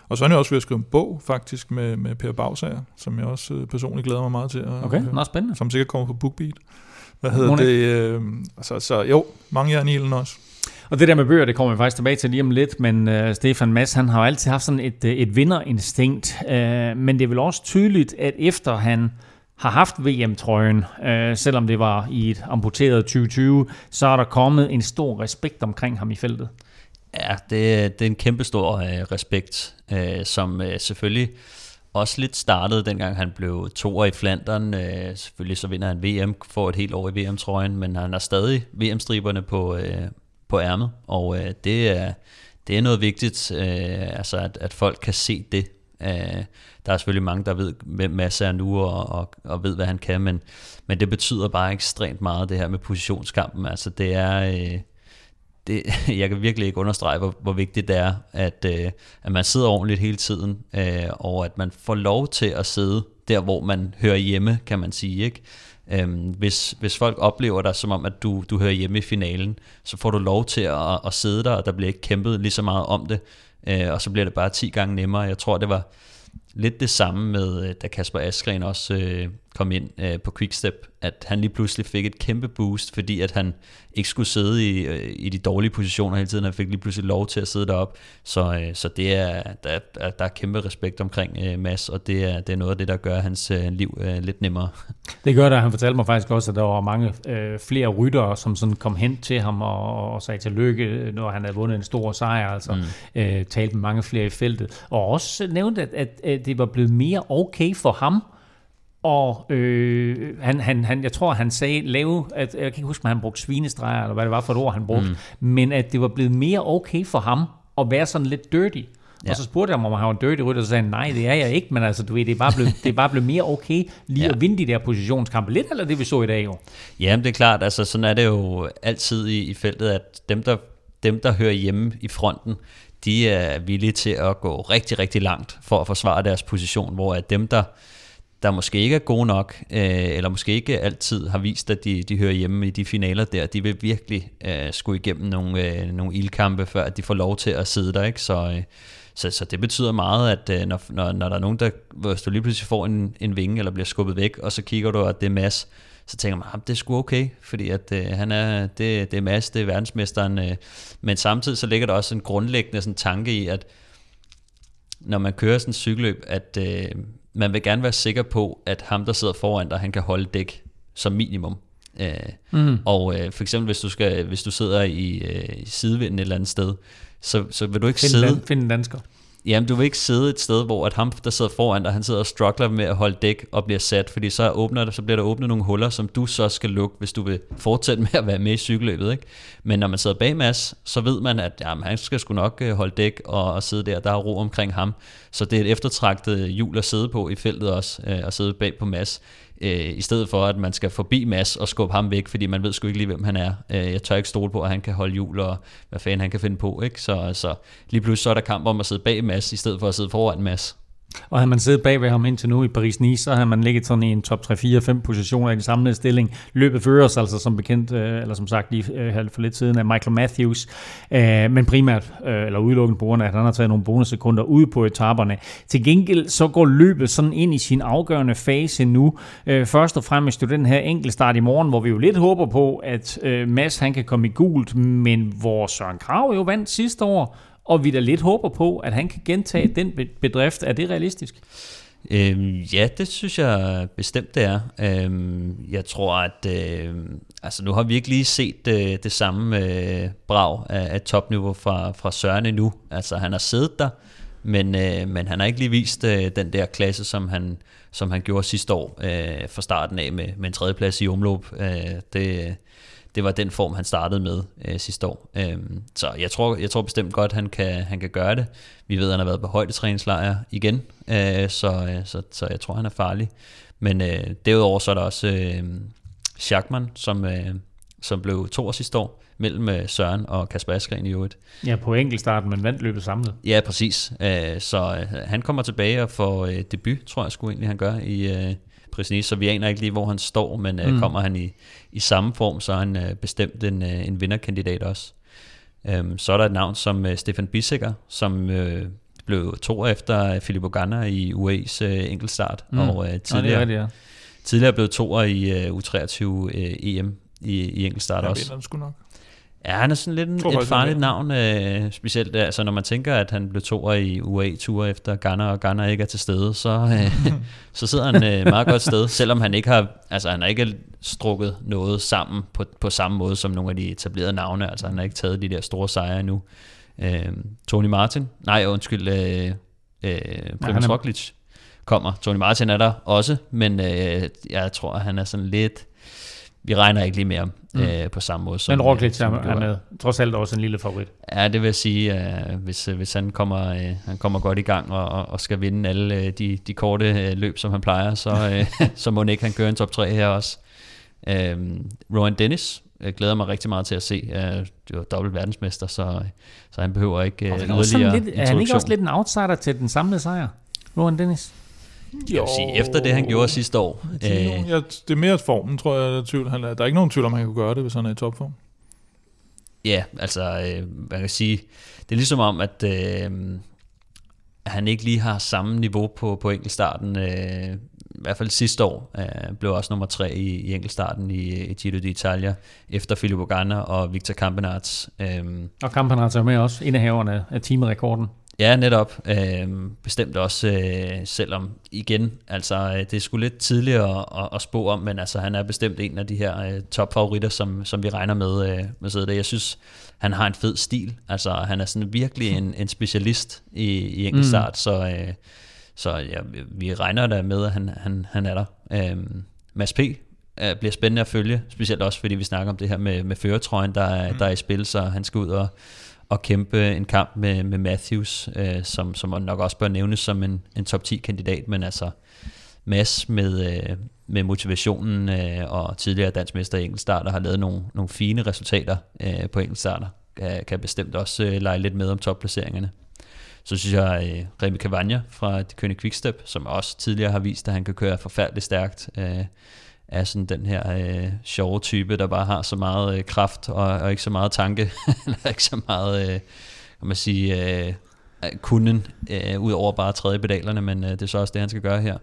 Og så er jo også ved at skrive en bog, faktisk, med, med Per Bagsager, som jeg også øh, personligt glæder mig meget til. At, okay, meget spændende. Som sikkert kommer på BookBeat. Hvad hedder det? Øh, altså, så jo, mange jern i ilden også. Og det der med bøger, det kommer vi faktisk tilbage til lige om lidt, men uh, Stefan Mads, han har jo altid haft sådan et, et vinderinstinkt, uh, men det er vel også tydeligt, at efter han har haft VM-trøjen, øh, selvom det var i et amputeret 2020, så er der kommet en stor respekt omkring ham i feltet. Ja, det, det er en kæmpe stor øh, respekt, øh, som øh, selvfølgelig også lidt startede, dengang han blev toer i Flandern. Øh, selvfølgelig så vinder han VM, får et helt år i VM-trøjen, men han har stadig VM-striberne på, øh, på ærmet, og øh, det, er, det er noget vigtigt, øh, altså at, at folk kan se det Øh, der er selvfølgelig mange, der ved, hvem Massa er nu, og, og, og ved, hvad han kan, men, men det betyder bare ekstremt meget, det her med positionskampen. Altså, det er... Øh, det, jeg kan virkelig ikke understrege, hvor, hvor vigtigt det er, at, øh, at man sidder ordentligt hele tiden, øh, og at man får lov til at sidde der, hvor man hører hjemme, kan man sige. ikke. Øhm, hvis, hvis folk oplever dig som om, at du, du hører hjemme i finalen, så får du lov til at, at sidde der, og der bliver ikke kæmpet lige så meget om det, øh, og så bliver det bare 10 gange nemmere. Jeg tror, det var lidt det samme med, øh, da Kasper Askren også øh, kom ind øh, på Quickstep, at han lige pludselig fik et kæmpe boost, fordi at han ikke skulle sidde i, øh, i de dårlige positioner hele tiden, han fik lige pludselig lov til at sidde derop, så, øh, så det er, der, er, der er kæmpe respekt omkring øh, Mads, og det er, det er noget af det, der gør hans øh, liv øh, lidt nemmere. Det gør det, han fortalte mig faktisk også, at der var mange øh, flere ryttere, som sådan kom hen til ham og, og sagde tillykke, når han havde vundet en stor sejr, altså mm. øh, talte med mange flere i feltet, og også nævnte, at, at, at det var blevet mere okay for ham, og øh, han, han, han, jeg tror, han sagde, lave, at, jeg kan ikke huske, om han brugte svinestreger, eller hvad det var for et ord, han brugte, mm. men at det var blevet mere okay for ham at være sådan lidt dirty. Ja. Og så spurgte jeg ham, om han var en dirty rytter, og så sagde han, nej, det er jeg ikke, men altså, du ved, det er bare blevet, det er bare blevet mere okay lige ja. at vinde de der positionskampe. Lidt eller det, vi så i dag jo. Jamen, det er klart, altså sådan er det jo altid i, i feltet, at dem der, dem, der hører hjemme i fronten, de er villige til at gå rigtig, rigtig langt for at forsvare deres position, hvor at dem, der der måske ikke er gode nok, øh, eller måske ikke altid har vist, at de, de hører hjemme i de finaler der, de vil virkelig øh, skulle igennem nogle, øh, nogle ildkampe, før at de får lov til at sidde der. Ikke? Så, øh, så, så det betyder meget, at øh, når, når, når der er nogen, der, hvis du lige pludselig får en, en vinge, eller bliver skubbet væk, og så kigger du, at det er Mads, så tænker man, at det er sgu okay, fordi at, øh, han er, det, det er Mads, det er verdensmesteren, øh, men samtidig så ligger der også en grundlæggende sådan, tanke i, at når man kører sådan en cykelløb, at øh, man vil gerne være sikker på, at ham, der sidder foran dig, han kan holde dæk som minimum. Øh, mm. Og øh, for eksempel, hvis du, skal, hvis du sidder i, øh, sidevinden et eller andet sted, så, så vil du ikke Find, sidde... dan, find en dansker. Jamen, du vil ikke sidde et sted, hvor at ham, der sidder foran dig, han sidder og struggler med at holde dæk og bliver sat, fordi så, åbner, så bliver der åbnet nogle huller, som du så skal lukke, hvis du vil fortsætte med at være med i cykelløbet. Ikke? Men når man sidder bag Mads, så ved man, at jamen, han skal sgu nok øh, holde dæk og, og sidde der. Der er ro omkring ham. Så det er et eftertragtet hjul at sidde på i feltet også, øh, at sidde bag på Mads øh, i stedet for at man skal forbi Mads og skubbe ham væk, fordi man ved sgu ikke lige, hvem han er. Øh, jeg tør ikke stole på, at han kan holde hjul, og hvad fanden han kan finde på. Ikke? Så altså, lige pludselig så er der kamp om at sidde bag Mads, i stedet for at sidde foran Mads. Og havde man siddet bag ved ham indtil nu i Paris-Nice, så havde man ligget sådan i en top 3-4-5 positioner i den samlede stilling. Løbet føres altså som bekendt, øh, eller som sagt lige øh, for lidt siden, af Michael Matthews, øh, men primært, eller udelukkende på grund af, at han har taget nogle bonussekunder ude på etaperne. Til gengæld så går løbet sådan ind i sin afgørende fase nu. Først og fremmest jo den her enkeltstart i morgen, hvor vi jo lidt håber på, at Mads han kan komme i gult, men hvor Søren Krav jo vandt sidste år, og vi da lidt håber på, at han kan gentage den bedrift. Er det realistisk? Øhm, ja, det synes jeg bestemt det er. Øhm, jeg tror, at øh, altså nu har vi ikke lige set øh, det samme øh, brag af, af topniveau fra, fra Søren endnu. Altså han har siddet der, men, øh, men han har ikke lige vist øh, den der klasse, som han, som han gjorde sidste år øh, fra starten af med, med en tredjeplads i omløb. Øh, det, det var den form, han startede med øh, sidste år. Øhm, så jeg tror, jeg tror bestemt godt, han kan, han kan gøre det. Vi ved, at han har været på højdetræningslejr igen, øh, så, øh, så, så jeg tror, han er farlig. Men øh, derudover så er der også øh, Schachmann, som, øh, som blev to år sidste år, mellem øh, Søren og Kasper Askren i øvrigt. Ja, på enkeltstarten, men vandt løbet samlet. Ja, præcis. Øh, så han kommer tilbage og får debut, tror jeg sgu egentlig, han gør i, Prisnis, så vi aner ikke lige, hvor han står, men øh, mm. kommer han i, i samme form, så er han øh, bestemt en, øh, en vinderkandidat også. Øhm, så er der et navn som øh, Stefan Bissiger, som øh, blev to efter Filippo Ganna i UA's øh, enkeltstart, mm. og øh, tidligere, ja, det er det, ja. tidligere blev toer i øh, U23 øh, EM i, i enkeltstart også. Sgu nok. Ja, han er sådan lidt en, et farligt navn, øh, specielt altså, når man tænker, at han blev toer i UA-ture efter Ghana, og Ghana ikke er til stede, så, øh, så sidder han øh, meget godt sted, selvom han ikke har, altså, han har ikke strukket noget sammen på, på samme måde som nogle af de etablerede navne, altså han har ikke taget de der store sejre endnu. Øh, Tony Martin, nej undskyld, øh, øh, Primoz Roglic kommer. Tony Martin er der også, men øh, jeg tror, at han er sådan lidt vi regner ikke lige mere mm. øh, på samme måde. Som, Men Roglic er, er med. Trods alt også en lille favorit. Ja, det vil sige, øh, hvis, øh, hvis han, kommer, øh, han kommer godt i gang og, og skal vinde alle øh, de, de korte øh, løb, som han plejer, så, øh, så må ikke han køre en top 3 her også. Øh, Rowan Dennis jeg glæder mig rigtig meget til at se. Det var dobbelt verdensmester, så, så han behøver ikke øh, yderligere lidt, Er han ikke også lidt en outsider til den samlede sejr, Rowan Dennis? Jeg vil sige, efter det han gjorde sidste år. Øh, ja, det er mere formen, tror jeg. Der er, tvivl. Han er, der er ikke nogen tvivl om, han kan gøre det, hvis han er i topform. Ja, altså, øh, man kan sige, det er ligesom om, at øh, han ikke lige har samme niveau på, på enkeltstarten. Øh, I hvert fald sidste år øh, blev også nummer tre i, i enkeltstarten i, i Giro d'Italia, efter Filippo Ganna og Victor Campenarts. Øh, og Campenarts er med også, indehaverne af timerekorden. Ja, netop. Øh, bestemt også, øh, selvom igen, altså øh, det er sgu lidt tidligere at, at spå om, men altså han er bestemt en af de her øh, topfavoritter, som, som vi regner med, øh, med sidder Jeg synes, han har en fed stil. Altså han er sådan virkelig en, en specialist i, i enkeltstart, mm. så, øh, så ja, vi regner da med, at han, han, han er der. Øh, Mads P. Øh, bliver spændende at følge, specielt også fordi vi snakker om det her med, med føretrøjen, der er, mm. der er i spil, så han skal ud og at kæmpe en kamp med, med Matthews, øh, som, som nok også bør nævnes som en, en top 10 kandidat, men altså Mads med, øh, med motivationen øh, og tidligere dansk mester i enkeltstarter har lavet nogle, nogle fine resultater øh, på enkeltstarter, kan, kan bestemt også øh, lege lidt med om topplaceringerne. Så synes jeg, øh, Remy Cavagna fra det König Quickstep, som også tidligere har vist, at han kan køre forfærdeligt stærkt, øh, er sådan den her øh, sjove type, der bare har så meget øh, kraft og, og ikke så meget tanke, eller ikke så meget, øh, kan man sige, øh, kunden, øh, ud over bare tredje pedalerne, men øh, det er så også det, han skal gøre her.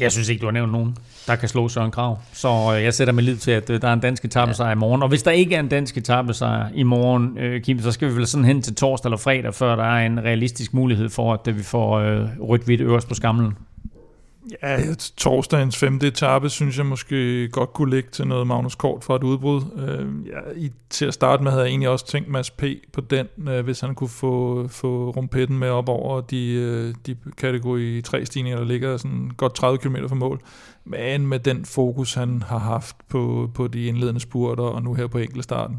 Jeg synes ikke, du har nævnt nogen, der kan slå Søren Krav. Så øh, jeg sætter mig lid til, at øh, der er en dansk etappesejr ja. i morgen. Og hvis der ikke er en dansk etappesejr i morgen, øh, Kim, så skal vi vel sådan hen til torsdag eller fredag, før der er en realistisk mulighed for, at vi får øh, rødt-hvidt øverst på skamlen. Ja, torsdagens femte etape, synes jeg måske godt kunne ligge til noget Magnus Kort for et udbrud. Øh, ja, i, til at starte med havde jeg egentlig også tænkt Mads P. på den, øh, hvis han kunne få, få rumpetten med op over de, øh, de kategori 3 stigninger, der ligger sådan godt 30 km fra mål. Men med den fokus, han har haft på, på de indledende spurter, og nu her på enkeltstarten,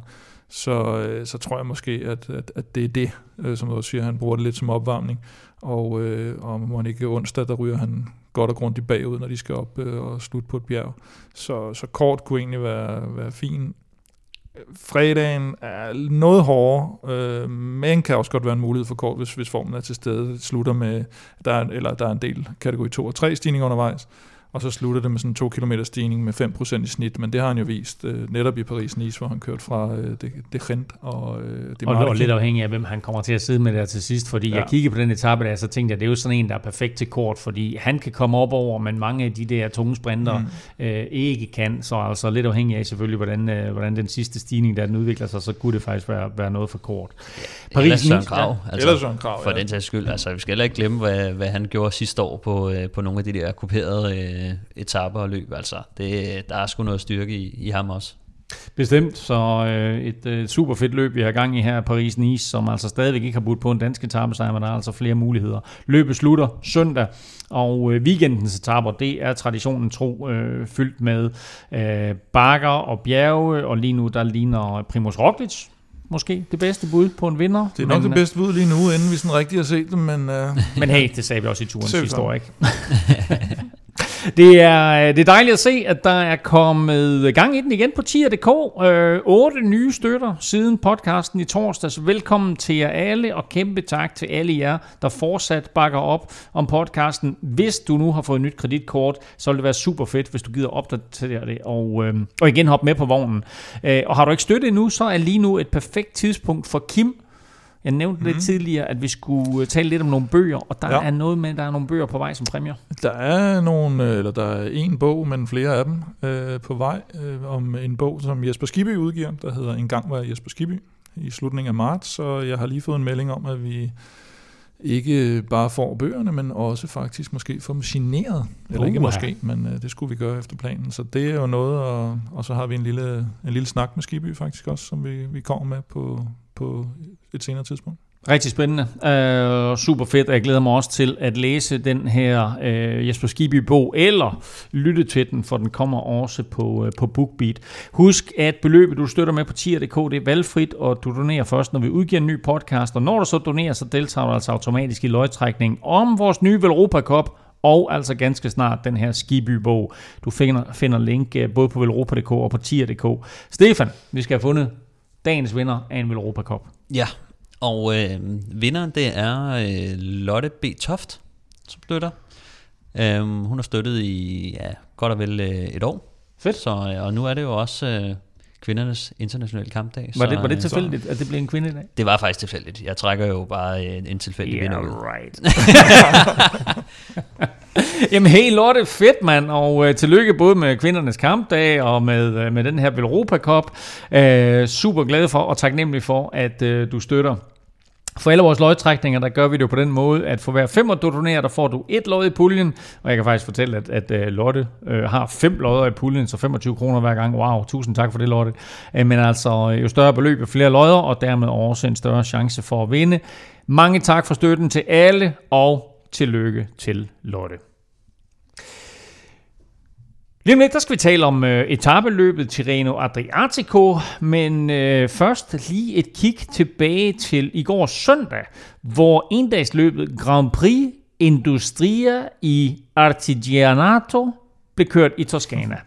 så, øh, så tror jeg måske, at, at, at det er det, øh, som du også siger, han bruger det lidt som opvarmning. Og, øh, og må han ikke onsdag, der ryger han godt og grundigt bagud, når de skal op øh, og slutte på et bjerg. Så, så kort kunne egentlig være, være fin. Fredagen er noget hårdere, øh, men kan også godt være en mulighed for kort, hvis, hvis formen er til stede. Det slutter med, der er, eller der er en del kategori 2 og 3 stigninger undervejs og så slutter det med sådan en 2 km stigning med 5% i snit, men det har han jo vist øh, netop i Paris-Nice, hvor han kørte fra øh, det, det Rent og øh, det Og, og lidt afhængig af, hvem han kommer til at sidde med der til sidst, fordi ja. jeg kiggede på den etape der, så tænkte jeg, det er jo sådan en, der er perfekt til kort, fordi han kan komme op over, men mange af de der tunge sprinter mm. øh, ikke kan, så altså lidt afhængig af selvfølgelig, hvordan, øh, hvordan den sidste stigning, der den udvikler sig, så kunne det faktisk være, være noget for kort. Paris, eller Søren Krav, ja. altså, eller Søren Krav, for ja. den sags skyld. Altså, vi skal heller ikke glemme, hvad, hvad han gjorde sidste år på, øh, på nogle af de der kuperede øh, etaper og løb. Altså, det, der er sgu noget styrke i, i ham også. Bestemt, så øh, et øh, super fedt løb, vi har gang i her i Paris-Nice, som altså stadigvæk ikke har budt på en dansk etappesejr, men der er altså flere muligheder. Løbet slutter søndag, og øh, weekendens etapper, det er traditionen tro øh, fyldt med øh, bakker og bjerge, og lige nu der ligner Primoz Roglic, måske det bedste bud på en vinder. Det er nok men, det bedste bud lige nu, inden vi sådan rigtig har set dem, men... Uh... men hey, det sagde vi også i turen sidste år, ikke? Det er, øh, det er dejligt at se, at der er kommet gang i den igen på tier.dk. Øh, otte nye støtter siden podcasten i torsdags. Velkommen til jer alle, og kæmpe tak til alle jer, der fortsat bakker op om podcasten. Hvis du nu har fået et nyt kreditkort, så vil det være super fedt, hvis du gider opdatere det og, øh, og igen hoppe med på vognen. Øh, og har du ikke støttet endnu, så er lige nu et perfekt tidspunkt for Kim jeg nævnte mm. lidt mhm. tidligere, at vi skulle øh, tale lidt om nogle bøger, og der ja. er noget med, at der er nogle bøger på vej som præmier. Der er nogle, øh, eller der er en bog, men flere af dem øh, på vej, øh, om en bog, som Jesper Skibby udgiver, der hedder En gang var Jesper Skibby i slutningen af marts, så jeg har lige fået en melding om, at vi ikke bare får bøgerne, men også faktisk måske får dem signeret. Eller uh, ikke måske, men uh, det skulle vi gøre efter planen. Så det er jo noget, og, og så har vi en lille, en lille snak med Skibby faktisk også, som vi, vi kommer med på, på et senere tidspunkt. Rigtig spændende. Uh, super fedt, og jeg glæder mig også til at læse den her uh, Jesper Skibby-bog, eller lytte til den, for den kommer også på, uh, på BookBeat. Husk, at beløbet, du støtter med på tier.dk, det er valgfrit, og du donerer først, når vi udgiver en ny podcast. Og når du så donerer, så deltager du altså automatisk i løgtrækningen om vores nye Velropa Cup, og altså ganske snart den her Skiby-bog. Du finder, finder link både på velropa.dk og på tier.dk. Stefan, vi skal have fundet dagens vinder af en Velropa Cup. Ja, og øh, vinderen det er øh, Lotte B. Toft, som støtter. Øh, hun har støttet i ja, godt og vel øh, et år. Fedt. Så, øh, og nu er det jo også øh, kvindernes internationale kampdag. Var det, var det tilfældigt, så, at det blev en kvinde i dag? Det var faktisk tilfældigt. Jeg trækker jo bare en, en tilfældig yeah, vinder ud. right. Jamen hey Lotte, fedt mand, og øh, tillykke både med kvindernes kampdag og med, øh, med den her Velropa Cup. Øh, super glad for og taknemmelig for, at øh, du støtter for alle vores lodtrækninger, der gør vi det jo på den måde, at for hver fem du donerer, der får du et lod i puljen. Og jeg kan faktisk fortælle, at, at øh, Lotte øh, har fem lodder i puljen, så 25 kroner hver gang. Wow, tusind tak for det, Lotte. Uh, men altså, jo større beløb, jo flere lodder, og dermed også en større chance for at vinde. Mange tak for støtten til alle, og tillykke til Lotte. Lige om lidt, der skal vi tale om øh, etabeløbet Tirreno Adriatico, men øh, først lige et kig tilbage til i går søndag, hvor endagsløbet Grand Prix Industria i Artigianato blev kørt i Toscana.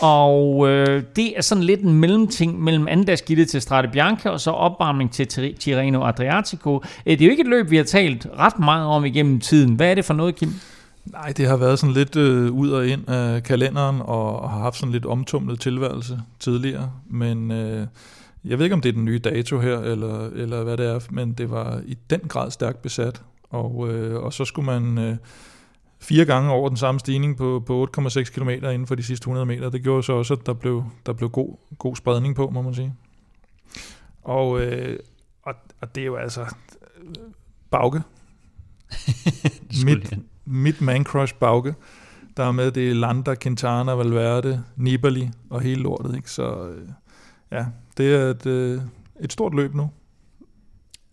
Og øh, det er sådan lidt en mellemting mellem andagsgildet til Strade Bianca og så opvarmning til Tirreno Adriatico. Øh, det er jo ikke et løb, vi har talt ret meget om igennem tiden. Hvad er det for noget, Kim? Nej, det har været sådan lidt øh, ud og ind af kalenderen, og har haft sådan lidt omtumlet tilværelse tidligere, men øh, jeg ved ikke, om det er den nye dato her, eller, eller hvad det er, men det var i den grad stærkt besat, og, øh, og så skulle man... Øh, fire gange over den samme stigning på, på 8,6 km inden for de sidste 100 meter. Det gjorde så også, at der blev, der blev god, god spredning på, må man sige. Og, øh, og, og det er jo altså Bauke. mit, mit man crush Bauke. Der er med, det er Landa, Quintana, Valverde, Nibali og hele lortet. Ikke? Så øh, ja, det er et, øh, et stort løb nu.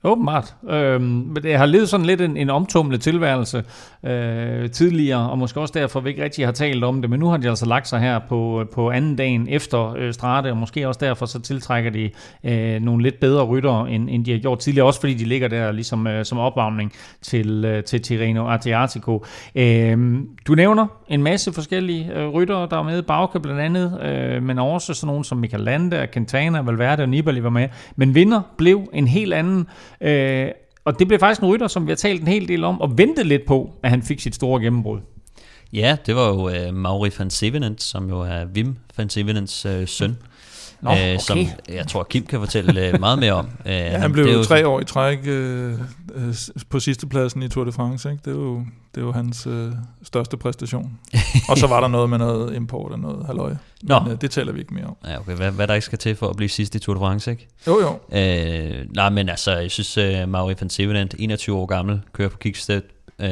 Åbenbart. Øhm, det har levet sådan lidt en, en omtumlet tilværelse øh, tidligere, og måske også derfor, vi ikke rigtig har talt om det, men nu har de altså lagt sig her på, på anden dagen efter øh, Strate, og måske også derfor så tiltrækker de øh, nogle lidt bedre ryttere, end, end de har gjort tidligere, også fordi de ligger der ligesom øh, som opvarmning til, øh, til Tirreno Adriatico. Øh, du nævner en masse forskellige øh, ryttere, der er med, Bauke blandt andet, øh, men også sådan nogen som Michael Landa, Quintana, Valverde og Nibali var med, men vinder blev en helt anden Øh, og det blev faktisk en rytter, som vi har talt en hel del om, og ventet lidt på, at han fik sit store gennembrud. Ja, det var jo øh, Mauri van Sevenent, som jo er Wim van Sevenents øh, søn. Nå, okay. som jeg tror, Kim kan fortælle uh, meget mere om. Uh, ja, han blev jo tre år i træk uh, uh, på sidstepladsen i Tour de France. Ikke? Det er jo, det er jo hans uh, største præstation. og så var der noget med noget import og noget halvøje. Nå. Men uh, det taler vi ikke mere om. Ja, okay. Hvad, hvad der ikke skal til for at blive sidst i Tour de France, ikke? Jo, jo. Uh, nej, men altså, jeg synes, uh, Mauri van Sevenant, 21 år gammel, kører på kickstep. Uh,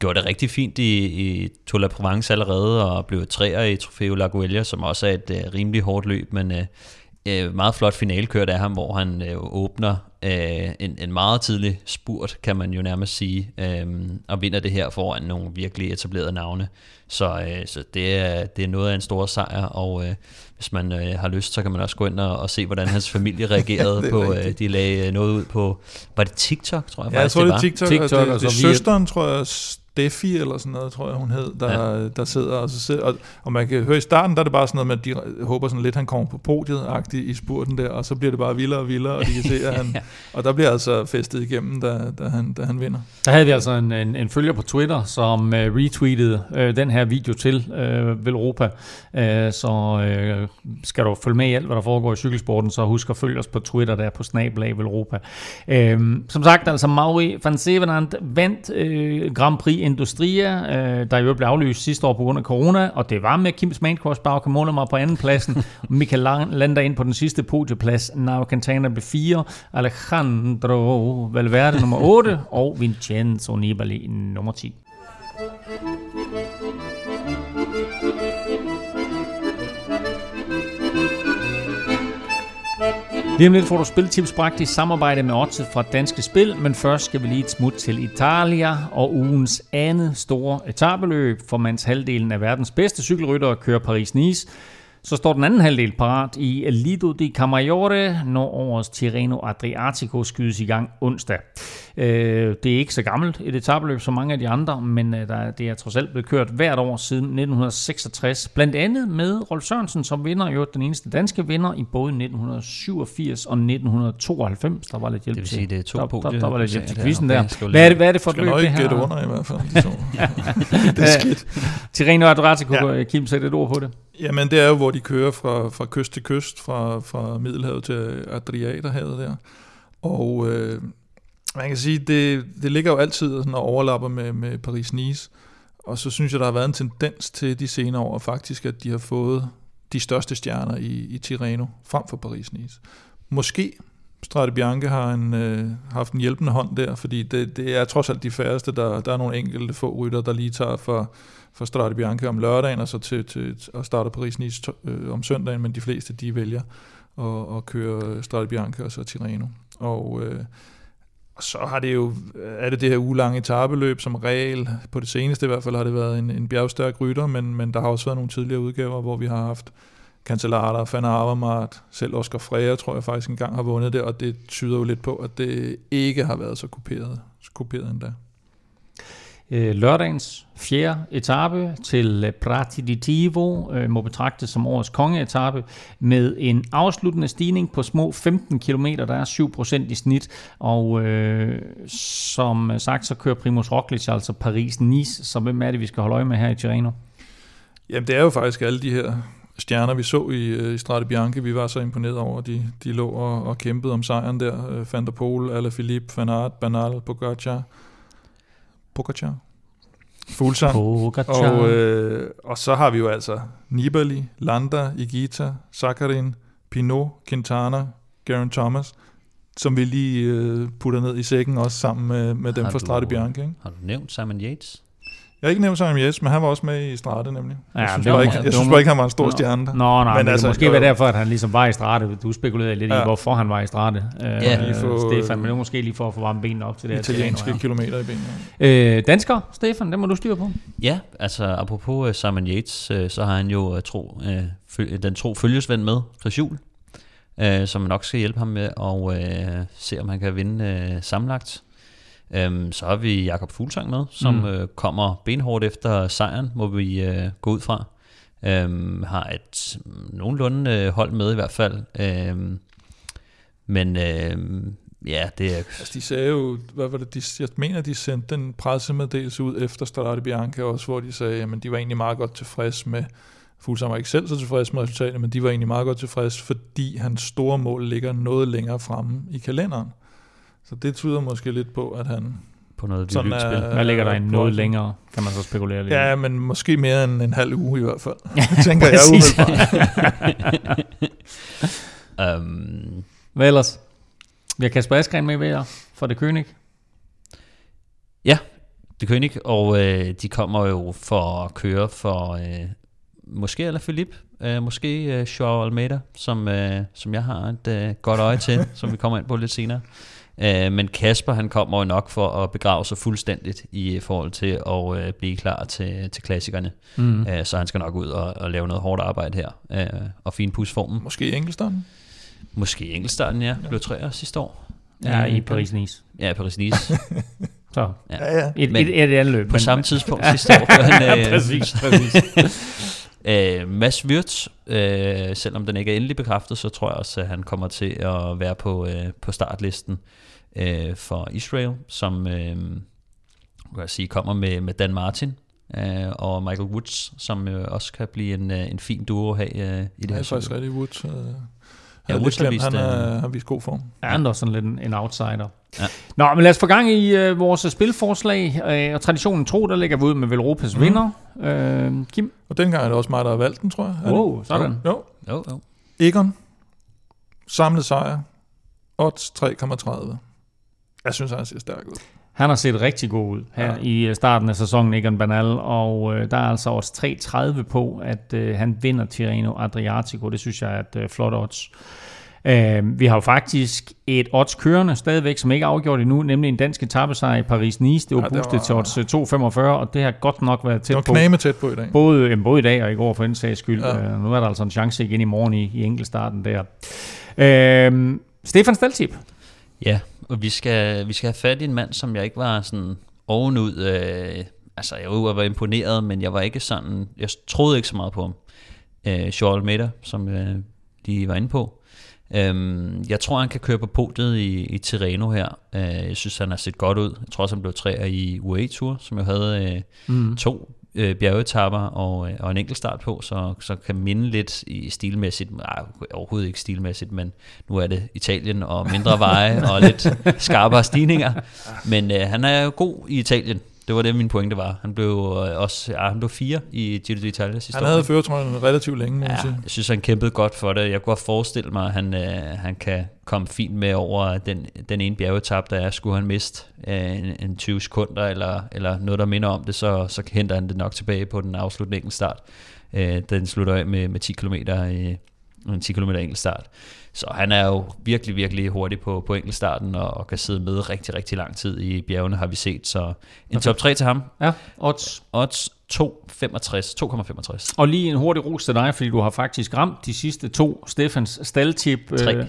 gjorde det rigtig fint i, i Tour de Provence allerede, og blev træer i Trofeo Laguelia, som også er et uh, rimelig hårdt løb, men uh, uh, meget flot finalkørt af ham, hvor han uh, åbner uh, en, en meget tidlig spurt, kan man jo nærmest sige, um, og vinder det her foran nogle virkelig etablerede navne. Så, uh, så det, er, det er noget af en stor sejr, og uh, hvis man uh, har lyst, så kan man også gå ind og, og se, hvordan hans familie reagerede ja, på, uh, de lagde noget ud på, var det TikTok, tror jeg ja, faktisk, jeg tror, det, det var? TikTok, TikTok det, det, det, søsteren, tror jeg, Steffi eller sådan noget, tror jeg hun hed, der, ja. der sidder, og, så sidder og, og man kan høre i starten, der er det bare sådan noget med, at de håber sådan lidt, han kommer på podiet i spurten der, og så bliver det bare vildere og vildere, og de kan se, at han, ja. og der bliver altså festet igennem, da, da, han, da han vinder. Der havde vi altså en, en, en følger på Twitter, som uh, retweetede uh, den her video til uh, Velropa, uh, så uh, skal du følge med i alt, hvad der foregår i cykelsporten, så husk at følge os på Twitter der på snabelag Velropa. Uh, som sagt, altså Mauri van Sevenant vandt uh, Grand Prix Industria, øh, der jo blev aflyst sidste år på grund af corona, og det var med Kim Mancross Bauke Mollema på anden pladsen, Michael lander ind på den sidste podieplads, Nao Cantana blev 4, Alejandro Valverde nummer 8, og Vincenzo Nibali nummer 10. Lige om lidt får du spiltips bragt i samarbejde med Odset fra Danske Spil, men først skal vi lige et smut til Italia og ugens andet store etabeløb, for mens halvdelen af verdens bedste cykelryttere kører Paris-Nice, så står den anden halvdel parat i Lido di Camaiore, når årets Tirreno Adriatico skydes i gang onsdag. Øh, det er ikke så gammelt et etabløb som mange af de andre, men øh, der, det er trods alt blevet kørt hvert år siden 1966. Blandt andet med Rolf Sørensen som vinder, jo den eneste danske vinder i både 1987 og 1992. Der var lidt hjælp det vil sige, det er to der, der, der, var lidt hjælp til quizzen der. Hvad er, det, hvad er det for et løb, det her? Skal under i hvert fald. De to. det er skidt. Tirreno Adriatico, ja. Kim, sætte et ord på det. Jamen, det er jo, hvor de kører fra, fra kyst til kyst, fra, fra Middelhavet til Adriaterhavet der. Og øh, man kan sige, det, det ligger jo altid sådan og overlapper med, med Paris-Nice. Og så synes jeg, der har været en tendens til de senere år faktisk, at de har fået de største stjerner i, i Tirreno frem for Paris-Nice. Måske Strade Bianche har en, øh, haft en hjælpende hånd der, fordi det, det er trods alt de færreste, der, der er nogle enkelte få rytter, der lige tager for, for Strade Bianche om lørdagen, og så til, til at starte Paris-Nice øh, om søndagen, men de fleste de vælger at, at køre Strade Bianche og så Tirreno. Og øh, så har det jo, øh, er det det her ugelange etabeløb som regel, på det seneste i hvert fald har det været en, en bjergstærk rytter, men, men der har også været nogle tidligere udgaver, hvor vi har haft Cancellata, Fanna Avermaet, selv Oscar Freire tror jeg faktisk engang har vundet det, og det tyder jo lidt på, at det ikke har været så kopieret, så kopieret endda. Øh, lørdagens fjerde etape til øh, Prati di Tivo øh, må betragtes som årets kongeetape med en afsluttende stigning på små 15 km, der er 7% i snit, og øh, som sagt så kører Primoz Roglic altså Paris-Nice, så hvem er det, vi skal holde øje med her i Tirreno? Jamen det er jo faktisk alle de her stjerner, vi så i, øh, i Strade Bianche, vi var så imponeret over, de, de lå og, og kæmpede om sejren der. Øh, Van der Poel, Alaphilippe, Van Aert, Banal, Pogacar, Pogacar, Fuglsang. Pogacar. Og, øh, og så har vi jo altså Nibali, Landa, Igita, Sakharin, Pinot, Quintana, Garen Thomas, som vi lige øh, putter ned i sækken også sammen med, med dem Har fra Strade Bianche. Ikke? Har du nævnt Simon Yates? Jeg har ikke nævnt Simon Yates, men han var også med i Strade nemlig. Ja, jeg synes, det bare var- ikke, det jeg synes var- bare ikke, han var en stor Nå. stjerne. der. Nå, nej, men, men altså, det måske jo, være derfor, at han ligesom var i strate. Du spekulerede lidt i, Ja. hvorfor han var i strate. Ja. øh, Lige få, Stefan, men det var måske lige for at få varme benene op til det Italienske Tirreno kilometer i benene. Øh, dansker, Stefan, den må du styre på. Ja, altså apropos uh, Simon Yates, uh, så har han jo uh, tro, uh, føl- den tro følgesvend med, Chris Juhl, uh, som nok skal hjælpe ham med at uh, se, om han kan vinde uh, sammenlagt. Um, så har vi Jakob Fuglsang med, som Mm. uh, kommer benhårdt efter sejren, må vi uh, gå ud fra. Um, har et mm, nogenlunde uh, hold med i hvert fald. Um, men uh, ja, det er... Altså, de sagde jo, hvad var det, de, jeg mener, de sendte den pressemeddelelse ud efter Strade Bianca også, hvor de sagde, at de var egentlig meget godt tilfreds med, Fuglsang var ikke selv så tilfreds med resultatet, men de var egentlig meget godt tilfreds, fordi hans store mål ligger noget længere fremme i kalenderen. Så det tyder måske lidt på, at han... på noget Sådan er- spil. Hvad ligger der i Øh, noget længere, kan man så spekulere lidt i. Ja, men måske mere end en halv uge i hvert fald. tænker jeg umiddelbart. um, Hvad ellers? Vi har Kasper Askren med ved jer fra Det König. De König, og øh, de kommer jo for at køre for øh, måske eller Philippe, øh, måske øh, Joao Almeida, som, øh, som jeg har et øh, godt øje til, som vi kommer ind på lidt senere. Øh, men Kasper, han kommer jo nok for at begrave sig fuldstændigt i forhold til at øh, blive klar til, til klassikerne. Mm. Øh, så han skal nok ud og, og lave noget hårdt arbejde her, øh, og finpudse formen. Måske i enkeltstarten. Måske enkeltstarten, ja. Blev træer sidste år. Ja, i Øh, Paris-Nice. Ja, Paris-Nice. Så Ja, ja. et, Men et, et, et andet løb. på samme tidspunkt sidste år. Han, øh, præcis, præcis. Øh, Mads Wirtz, øh, selvom den ikke er endelig bekræftet, så tror jeg også, at han kommer til at være på, øh, på startlisten øh, for Israel, som øh, kan jeg sige, kommer med, med Dan Martin øh, og Michael Woods, som øh, også kan blive en, øh, en fin duo have øh, i det Det her er faktisk rigtig Woods. Øh, Ja, Woods har vist, han er, øh, har vist god form. Ja, han er også sådan lidt en, en outsider. Ja. Nå, men lad os få gang i øh, vores spilforslag. Øh, og traditionen tro, der lægger vi ud med Velropas mm. vinder. Øh, Kim? Og dengang er det også mig, der har valgt den, tror jeg. Er det? Wow, sådan. Jo. Jo, jo. Egon. Samlet sejr. Odds 3,30. Jeg synes, han ser stærk ud. Han har set rigtig god ud her Ja. i øh, starten af sæsonen, Egan Bernal, og øh, der er altså også 3.30 på, at øh, han vinder Tirreno Adriatico. Det synes jeg er et øh, flot odds. Øh, vi har jo faktisk et odds kørende stadigvæk, som ikke er afgjort endnu, nemlig en dansk etappesejr i Paris-Nice. Det var Ja, det boostet var- til odds øh, 2,45, og det har godt nok været Det tæt på. knæme tæt på i dag. Både, øh, både i dag og i går for den sags skyld. Ja. Ja. Øh, nu er der altså en chance igen i morgen i, i enkeltstarten der. Øh, Stefan Staltip. Ja, og vi skal, vi skal have fat i en mand, som jeg ikke var sådan ovenud... Øh, altså, jeg var, var imponeret, men jeg var ikke sådan... Jeg troede ikke så meget på ham. Øh, Joel Almeida, som øh, de var inde på. Øhm, jeg tror, han kan køre på podiet i, i Tirreno her. Øh, jeg synes, han har set godt ud. Jeg tror også, han blev træer i UAE-tour, som jo havde øh, Mm. to øh, bjergetapper og, øh, og en enkelt start på, så, så kan minde lidt i stilmæssigt, nej, overhovedet ikke stilmæssigt, men nu er det Italien og mindre veje og lidt skarpere stigninger. Men øh, han er jo god i Italien. Det var det, min pointe var. Han blev øh, også ja, han blev fire i Giro d'Italia sidste Han havde føretrøjen relativt længe, Ja, jeg synes, han kæmpede godt for det. Jeg kunne godt forestille mig, at han, øh, han kan komme fint med over den, den ene bjergetap, der er. Skulle han miste øh, en, en 20 sekunder, eller, eller noget, der minder om det, så, så henter han det nok tilbage på den afslutende start. Øh, den slutter af med, med 10 km i en 10 km enkeltstart. Så han er jo virkelig, virkelig hurtig på, på enkeltstarten, og, og kan sidde med rigtig, rigtig lang tid i bjergene, har vi set. Så en top 3 til ham. Ja, odds. Odds 2,65. 2,65. Og lige en hurtig ros til dig, fordi du har faktisk ramt de sidste to Stefans staldtip. Tre. Øh,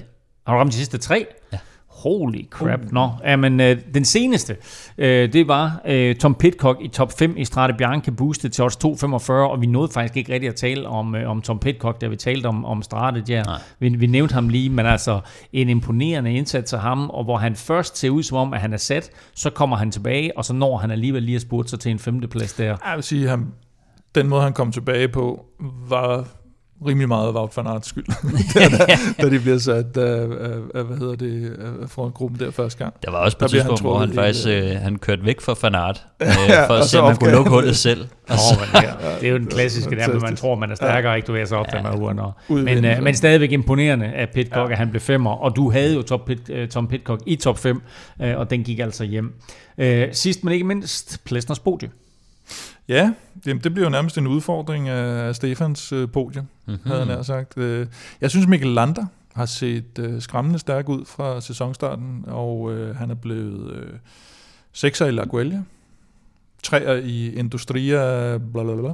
har du ramt de sidste tre? Ja. Holy crap. Nå, ja, men øh, den seneste, øh, det var øh, Tom Pitcock i top 5 i Strade Bianche boostet til odds 2,45, og vi nåede faktisk ikke rigtig at tale om, øh, om Tom Pitcock, da vi talte om, om Strade der. Nej. Vi, vi nævnte ham lige, men altså en imponerende indsats af ham, og hvor han først ser ud som om, at han er sat, så kommer han tilbage, og så når han alligevel lige at spurgt sig til en femteplads der. Jeg vil sige, han, den måde, han kom tilbage på, var rimelig meget Wout van Aerts skyld, da, da, da de bliver sat af, af, af hvad hedder det, af frontgruppen der første gang. Der var også på et tidspunkt, hvor han faktisk øh, han kørte væk fra Fanart, øh, Ja, for at se, så om han kunne lukke hullet det. selv. Det, er, det er jo den klassiske der, man tror, man er stærkere, ikke bevæger sig op, da man er. Men, øh, men stadigvæk imponerende af Pitcock, ja. at han blev femmer, og du havde jo top Pit, uh, Tom Pitcock i top 5, uh, og den gik altså hjem. Uh, sidst men ikke mindst, Plesners podie. Ja, jamen, det bliver jo nærmest en udfordring af, Stefans øh, podie, Mhm. mm-hmm. havde nær sagt. Øh, jeg synes, Mikkel Lander har set øh, skræmmende stærk ud fra sæsonstarten, og øh, han er blevet øh, sekser i La Guelia, treer i Industria, bla bla bla.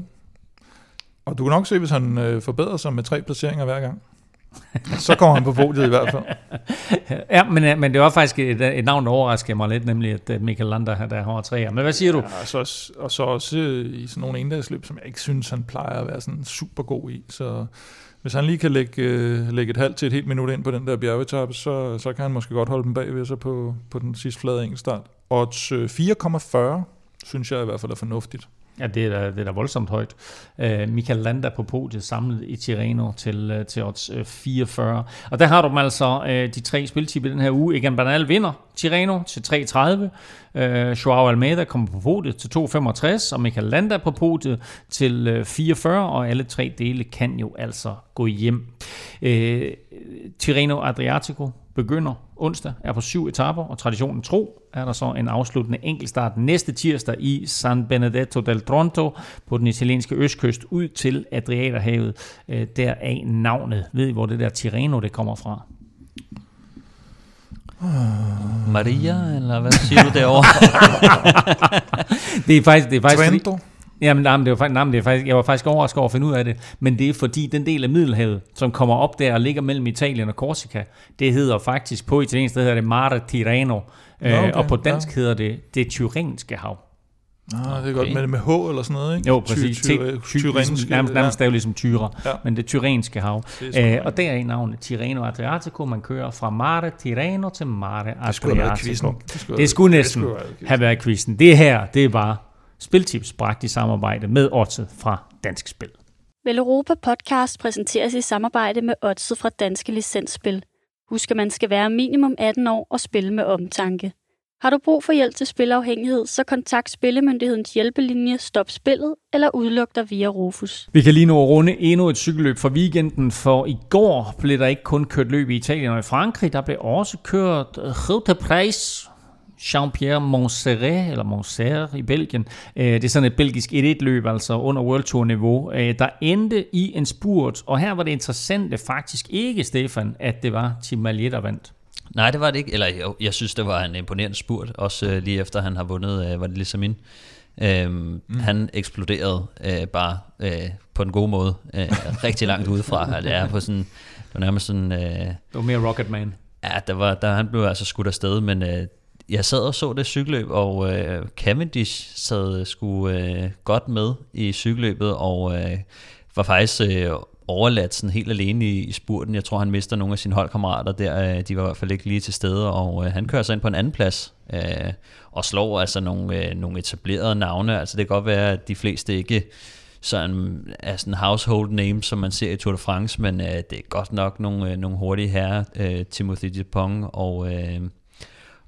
Og du kan nok se, hvis han øh, forbedrer sig med tre placeringer hver gang, så kommer han på podiet i hvert fald. Ja, men, øh, men det var faktisk et, et navn, der overraskede mig lidt, nemlig at øh, Michael Lander, der har træer. Men hvad siger du? Ja, og, så, og så også øh, i sådan nogle endagsløb, som jeg ikke synes, han plejer at være sådan super god i. Så hvis han lige kan lægge, øh, lægge et halvt til et helt minut ind på den der bjergetappe, så, så kan han måske godt holde dem bagved sig på, på den sidste flade enkeltstart. Odds øh, 4,40 synes jeg i hvert fald er fornuftigt. Ja, det er da, det er da voldsomt højt. Uh, Michael Landa på podiet samlet i Tirreno til, uh, til odds øh, uh, 44. Og der har du dem altså uh, de tre spiltip i den her uge. Egan Bernal vinder Tirreno til 3.30. Uh, Joao Almeida kommer på podiet til 2.65. Og Michael Landa på podiet til uh, 44. Og alle tre dele kan jo altså gå hjem. Uh, Tirreno Adriatico begynder onsdag, er på syv etaper, og traditionen tro er der så en afsluttende enkeltstart næste tirsdag i San Benedetto del Tronto på den italienske østkyst ud til Adriaterhavet. Øh, Deraf navnet. Ved I, hvor det der Tirreno det kommer fra? Maria, eller hvad siger du derovre? Det er faktisk, det er faktisk fordi, Trento? Jamen, nej, men det var, faktisk- nej, men det er faktisk, jeg var faktisk overrasket over at finde ud af det, men det er fordi den del af Middelhavet, som kommer op der og ligger mellem Italien og Korsika, det hedder faktisk på italiensk, det hedder det Mare Tirreno, Nå, øh, okay, og på dansk ja. hedder det det Tyrenske hav. Ah, det er godt med, med H eller sådan noget, ikke? Jo, præcis. Ty, ty, Ty- ty- tyrenske, ligesom, nærmest, nærmest ja. ligesom tyre, Ja. men det tyrenske hav. Det sgu Øh, og der er navnet Tirreno Adriatico. Man kører fra Mare Tirreno til Mare Adriatico. Det, skulle det skulle næsten have været quizzen. have været quizzen. Det her, det er bare spiltips bragt i samarbejde med Otset fra Dansk Spil. Vel Europa Podcast præsenteres i samarbejde med Odset fra Danske Licensspil. Husk, at man skal være minimum 18 år og spille med omtanke. Har du brug for hjælp til spilafhængighed, så kontakt Spillemyndighedens hjælpelinje Stop Spillet eller udluk dig via Rufus. Vi kan lige nu runde endnu et cykelløb for weekenden, for i går blev der ikke kun kørt løb i Italien og i Frankrig, der blev også kørt Grote Prijs Jean-Pierre Montserrat, eller Montserrat i Belgien. Øh, Det er sådan et belgisk 1-1-løb, altså under World Tour niveau, øh, der endte i en spurt, og her var det interessante faktisk ikke, Stefan, at det var Tim Mallet, der vandt. Nej, det var det ikke. Eller jo, jeg synes, det var en imponerende spurt. Også øh, lige efter han har vundet, øh, var det ligesom min. Øhm, mm. Han eksploderede øh, bare øh, på en god måde. Øh, rigtig langt udefra. Det er på sådan, det var nærmest sådan... Øh, Det var mere Rocketman. Ja, der var, der, han blev altså skudt afsted, men øh, jeg sad og så det cykelløb, og øh, Cavendish sad sgu øh, godt med i cykelløbet, og øh, var faktisk øh, overladt sådan helt alene i, i spurten. Jeg tror, han mister nogle af sine holdkammerater der. Øh, de var i hvert fald ikke lige til stede, og øh, han kører sig ind på en anden plads, øh, og slår altså nogle, øh, nogle etablerede navne. Altså det kan godt være, at de fleste ikke sådan er sådan household name, som man ser i Tour de France, men øh, det er godt nok nogle, øh, nogle hurtige herrer, øh, Timothy Dupont og øh,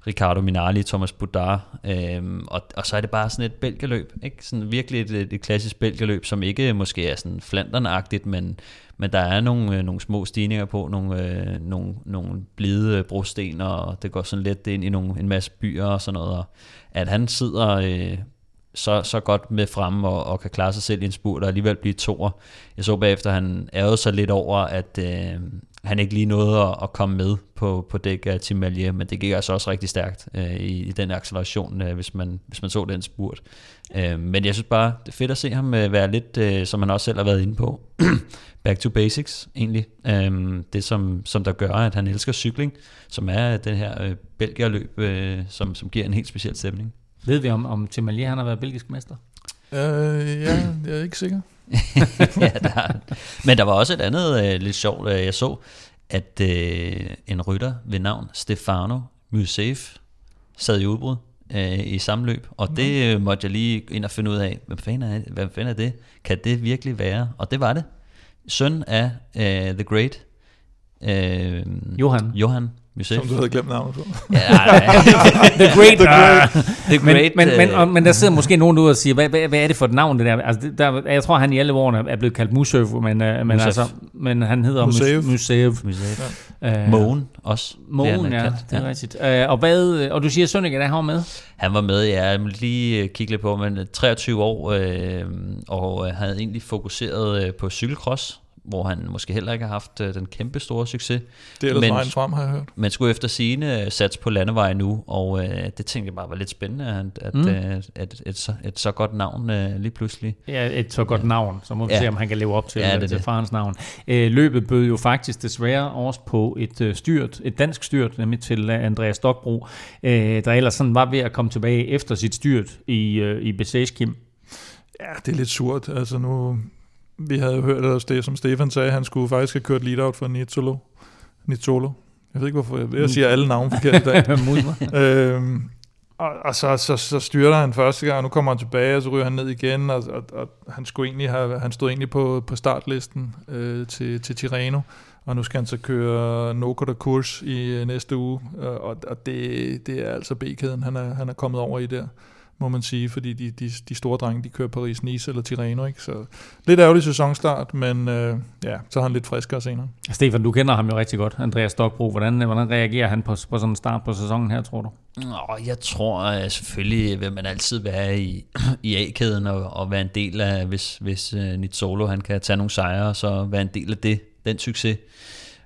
Ricardo Minali, Thomas Boudard, øhm, og, og så er det bare sådan et bælgeløb, ikke? Sådan virkelig et, et, et klassisk bælgeløb, som ikke måske er sådan flandernagtigt, men, men der er nogle, øh, nogle små stigninger på, nogle, øh, nogle, nogle blide brosten, og det går sådan lidt ind i nogle, en masse byer og sådan noget, og at han sidder øh, så, så godt med frem og, og kan klare sig selv i en spurt og alligevel blive toer. Jeg så bagefter, han ærede sig lidt over, at øh, han ikke lige nåede at, at komme med på, på dæk af Tim Malier, men det gik altså også rigtig stærkt øh, i, i den acceleration, øh, hvis, man, hvis man så den spurt. Øh, men jeg synes bare, det er fedt at se ham øh, være lidt, øh, som han også selv har været inde på, back to basics egentlig. Øh, det som, som der gør, at han elsker cykling, som er den her øh, Belgierløb, øh, som, som giver en helt speciel stemning. Ved vi om, om Tim Mallet, han har været belgisk mester? Øh, ja, jeg er ikke sikker. ja, der er. Men der var også et andet øh, lidt sjovt, øh, jeg så, at øh, en rytter ved navn Stefano Musef sad i udbrud øh, i samme løb, og det øh, måtte jeg lige ind og finde ud af, hvad fanden, er, hvad fanden er det? Kan det virkelig være? Og det var det. søn af uh, The Great uh, Johan. Johan Josef. Som du havde glemt navnet på. Ja, The Great. The Great. The men, Great, men, men, øh, og, men der sidder måske nogen ude og siger, hvad, hvad, hvad er det for et navn, det der? Altså, det, der jeg tror, han i alle årene er blevet kaldt Musev, men, uh, men, altså, men han hedder Musev. Musev. Josef. Uh, Mogen også. Mogen, han ja, kaldt. det er rigtigt. Uh, og, hvad, og du siger, at Sønneke, der har med? Han var med, ja, jeg må lige øh, kigge lidt på, men 23 år, øh, og øh, havde egentlig fokuseret øh, på cykelcross, hvor han måske heller ikke har haft øh, den kæmpe store succes. Det er ellers Men- vejen frem, har jeg hørt. Man skulle efter sine øh, sats på landevej nu, og øh, det tænkte jeg bare var lidt spændende, at, at, Mm. mm. øh, at et, så, et så godt navn øh, lige pludselig. Ja, et så godt navn, så må vi Ja. se, om han kan leve op til, Ja, ja, det til det. farens navn. Øh, løbet bød jo faktisk desværre også på et øh, styrt, et dansk styrt, nemlig til Andreas Stokbro, øh, der ellers sådan var ved at komme tilbage efter sit styrt i, øh, i Besæskim. Ja, det er lidt surt. Altså nu, vi havde jo hørt, at det, som Stefan sagde, han skulle faktisk have kørt lead-out for Nizzolo. Nizzolo. Jeg ved ikke, hvorfor jeg, jeg siger alle navne forkert i dag. øhm, og, og så, så, så styrter han første gang, og nu kommer han tilbage, og så ryger han ned igen, og, og, og han, skulle egentlig have, han stod egentlig på, på startlisten øh, til, til Tirreno, og nu skal han så køre Nokoda kurs i øh, næste uge, og, og, og det, det er altså B-kæden, han er, han er kommet over i der må man sige, fordi de, de, de store drenge, de kører Paris-Nice eller Tirreno, ikke? Så lidt ærgerlig sæsonstart, men øh, ja, så er han lidt friskere senere. Stefan, du kender ham jo rigtig godt, Andreas Stokbro. Hvordan, hvordan reagerer han på, på sådan en start på sæsonen her, tror du? Nå, jeg tror at selvfølgelig vil man altid være i, i A-kæden og, og være en del af, hvis, hvis uh, Nizzolo han kan tage nogle sejre, så være en del af det, den succes.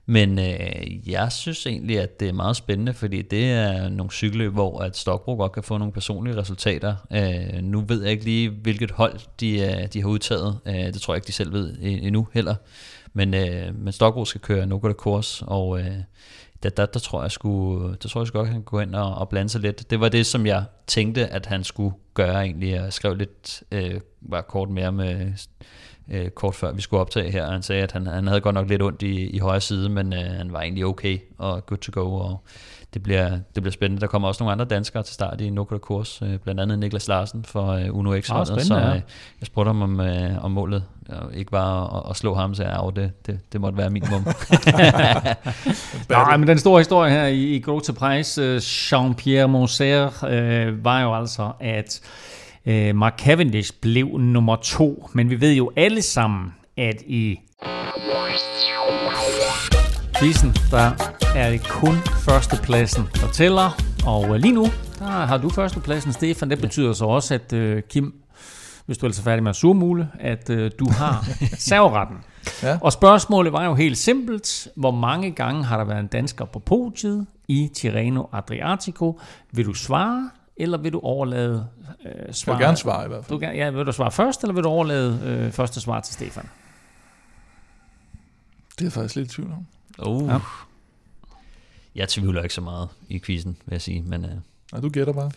Men øh, jeg synes egentlig, at det er meget spændende, fordi det er nogle cykelløb, hvor at Stockbro godt kan få nogle personlige resultater. Øh, nu ved jeg ikke lige, hvilket hold de, øh, de har udtaget. Øh, det tror jeg ikke, de selv ved endnu heller. Men, øh, men Stockbro skal køre Nogo de Kors, og øh, der, der, der, tror jeg sgu, der tror jeg sgu godt, han kan gå ind og, og blande sig lidt. Det var det, som jeg tænkte, at han skulle gøre egentlig. Jeg skrev lidt øh, bare kort mere med øh, kort før vi skulle optage her, og han sagde, at han, han havde godt nok lidt ondt i, i højre side, men øh, han var egentlig okay og good to go, og det bliver, det bliver spændende. Der kommer også nogle andre danskere til start i Nokia Kurs, øh, blandt andet Niklas Larsen for øh, Uno X, Ah, så øh, jeg spurgte ham om, øh, om målet, og ikke bare at, at slå ham, så jeg, det, det, det måtte være minimum. Nej, men den store historie her i, i Grote Price, øh, Jean-Pierre Monser, øh, var jo altså, at øh, Mark Cavendish blev nummer to. Men vi ved jo alle sammen, at i quizzen, der er det kun førstepladsen, der tæller. Og øh, lige nu, der har du førstepladsen, Stefan. Det betyder så også, at øh, Kim, hvis du er altså færdig med at surmule, at øh, du har serveretten. Ja. Og spørgsmålet var jo helt simpelt. Hvor mange gange har der været en dansker på podiet i Tirreno Adriatico? Vil du svare, eller vil du overlade øh, Jeg svaret? vil gerne svare i hvert fald. Du, ja, vil du svare først, eller vil du overlade øh, første svar til Stefan? Det er jeg faktisk lidt i tvivl om. uh. Ja. Jeg tvivler ikke så meget i quizzen, vil jeg sige, men øh, Nej, du gætter bare.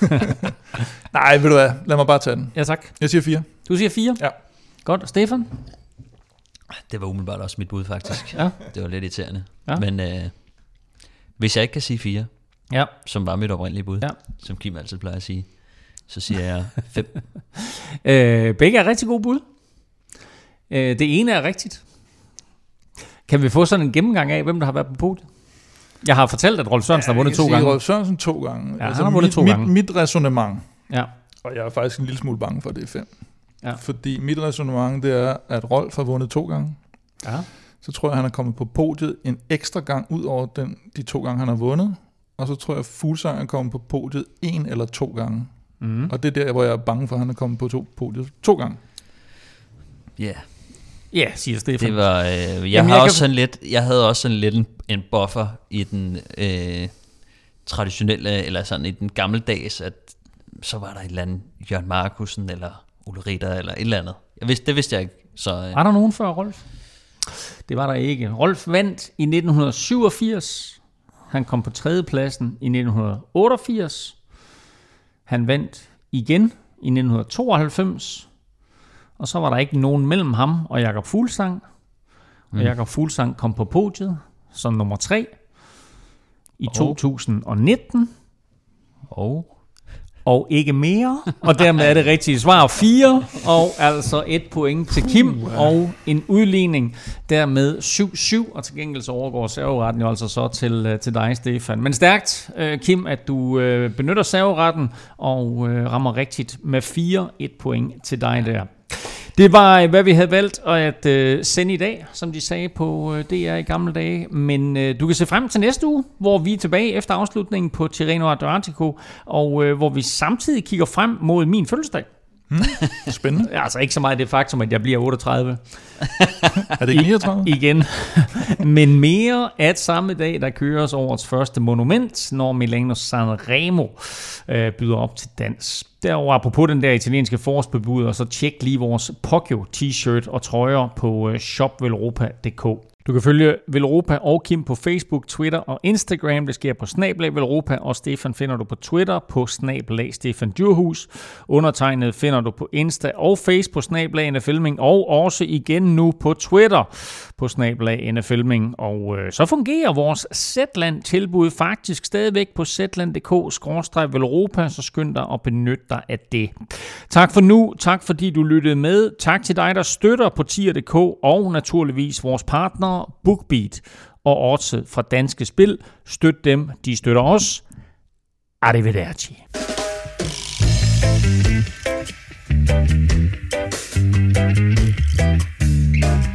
Nej, ved du hvad? Lad mig bare tage den. Ja, tak. Jeg siger fire. Du siger fire. Ja. Godt. Stefan? det var umiddelbart også mit bud faktisk. Ja. Det var lidt irriterende. Ja. Men øh, hvis jeg ikke kan sige fire, Ja. som var mit oprindelige bud, Ja. som Kim altid plejer at sige, så siger jeg fem. Øh, begge er rigtig gode bud. Øh, det ene er rigtigt. Kan vi få sådan en gennemgang af, hvem der har været på podiet? Jeg har fortalt, at Rolf Sørensen har vundet to gange. Rolf Sørensen to gange. Altså, Ja, han har vundet mit, to mit, gange. Mit resonemang, Ja. og jeg er faktisk en lille smule bange for, at det er fem. Ja. Fordi mit resonemang, det er, at Rolf har vundet to gange. Ja. Så tror jeg, han er kommet på podiet en ekstra gang, ud over den, de to gange, han har vundet. Og så tror jeg, at Fuglsang er kommet på podiet en eller to gange. Mm. Og det er der, hvor jeg er bange for, at han er kommet på to, podiet to gange. Ja, yeah. Ja, siger Stefan. det var... Øh, jeg, Jamen, Jamen, jeg har kan- også sådan lidt, jeg havde også sådan lidt en, en buffer i den øh, traditionelle, eller sådan i den gammeldags, at så var der et eller andet Jørgen Markusen, eller Ole Ritter, eller et eller andet. Jeg vidste, det vidste jeg ikke. Så, øh, Var der nogen før Rolf? Det var der ikke. Rolf vandt i 1987. Han kom på tredjepladsen i 1988. Han vandt igen i 1992. Og så var der ikke nogen mellem ham og Jakob Fuglsang. Og Jakob Fuglsang kom på podiet som nummer tre i Og- 2019. og og ikke mere. Og dermed er det rigtige svar 4, og altså et point til Kim, og en udligning dermed 7-7, og til gengæld så overgår serveretten jo altså så til, øh, til dig, Stefan. Men stærkt, øh, Kim, at du øh, benytter serveretten og rammer rigtigt med 4, et point til dig der. Det var, øh, hvad vi havde valgt at øh, sende i dag, som de sagde på øh, DR i gamle dage. Men øh, du kan se frem til næste uge, hvor vi er tilbage efter afslutningen på Tirreno Adriatico, og hvor vi samtidig kigger frem mod min fødselsdag. Hmm, spændende. altså ikke så meget det faktum, at jeg bliver 38. er det ikke 39? I, igen. Men mere at samme dag, der køres årets første monument, når Milano Sanremo øh, byder op til dans. Derover apropos den der italienske forårsbebud, og så tjek lige vores Poggio t-shirt og trøjer på øh, shopvelropa.dk. Du kan følge Velropa og Kim på Facebook, Twitter og Instagram. Det sker på Snablag Velropa, og Stefan finder du på Twitter på Snablag Stefan Djurhus. Undertegnet finder du på Insta og Face på Snablag Filming, og også igen nu på Twitter på snablag NFLming. Og øh, så fungerer vores Zetland-tilbud faktisk stadigvæk på zetland.dk-velropa, så skynd dig og benyt dig af det. Tak for nu, tak fordi du lyttede med, tak til dig, der støtter på tier.dk og naturligvis vores partnere BookBeat og Orte fra Danske Spil. Støt dem, de støtter os. Arrivederci. thank you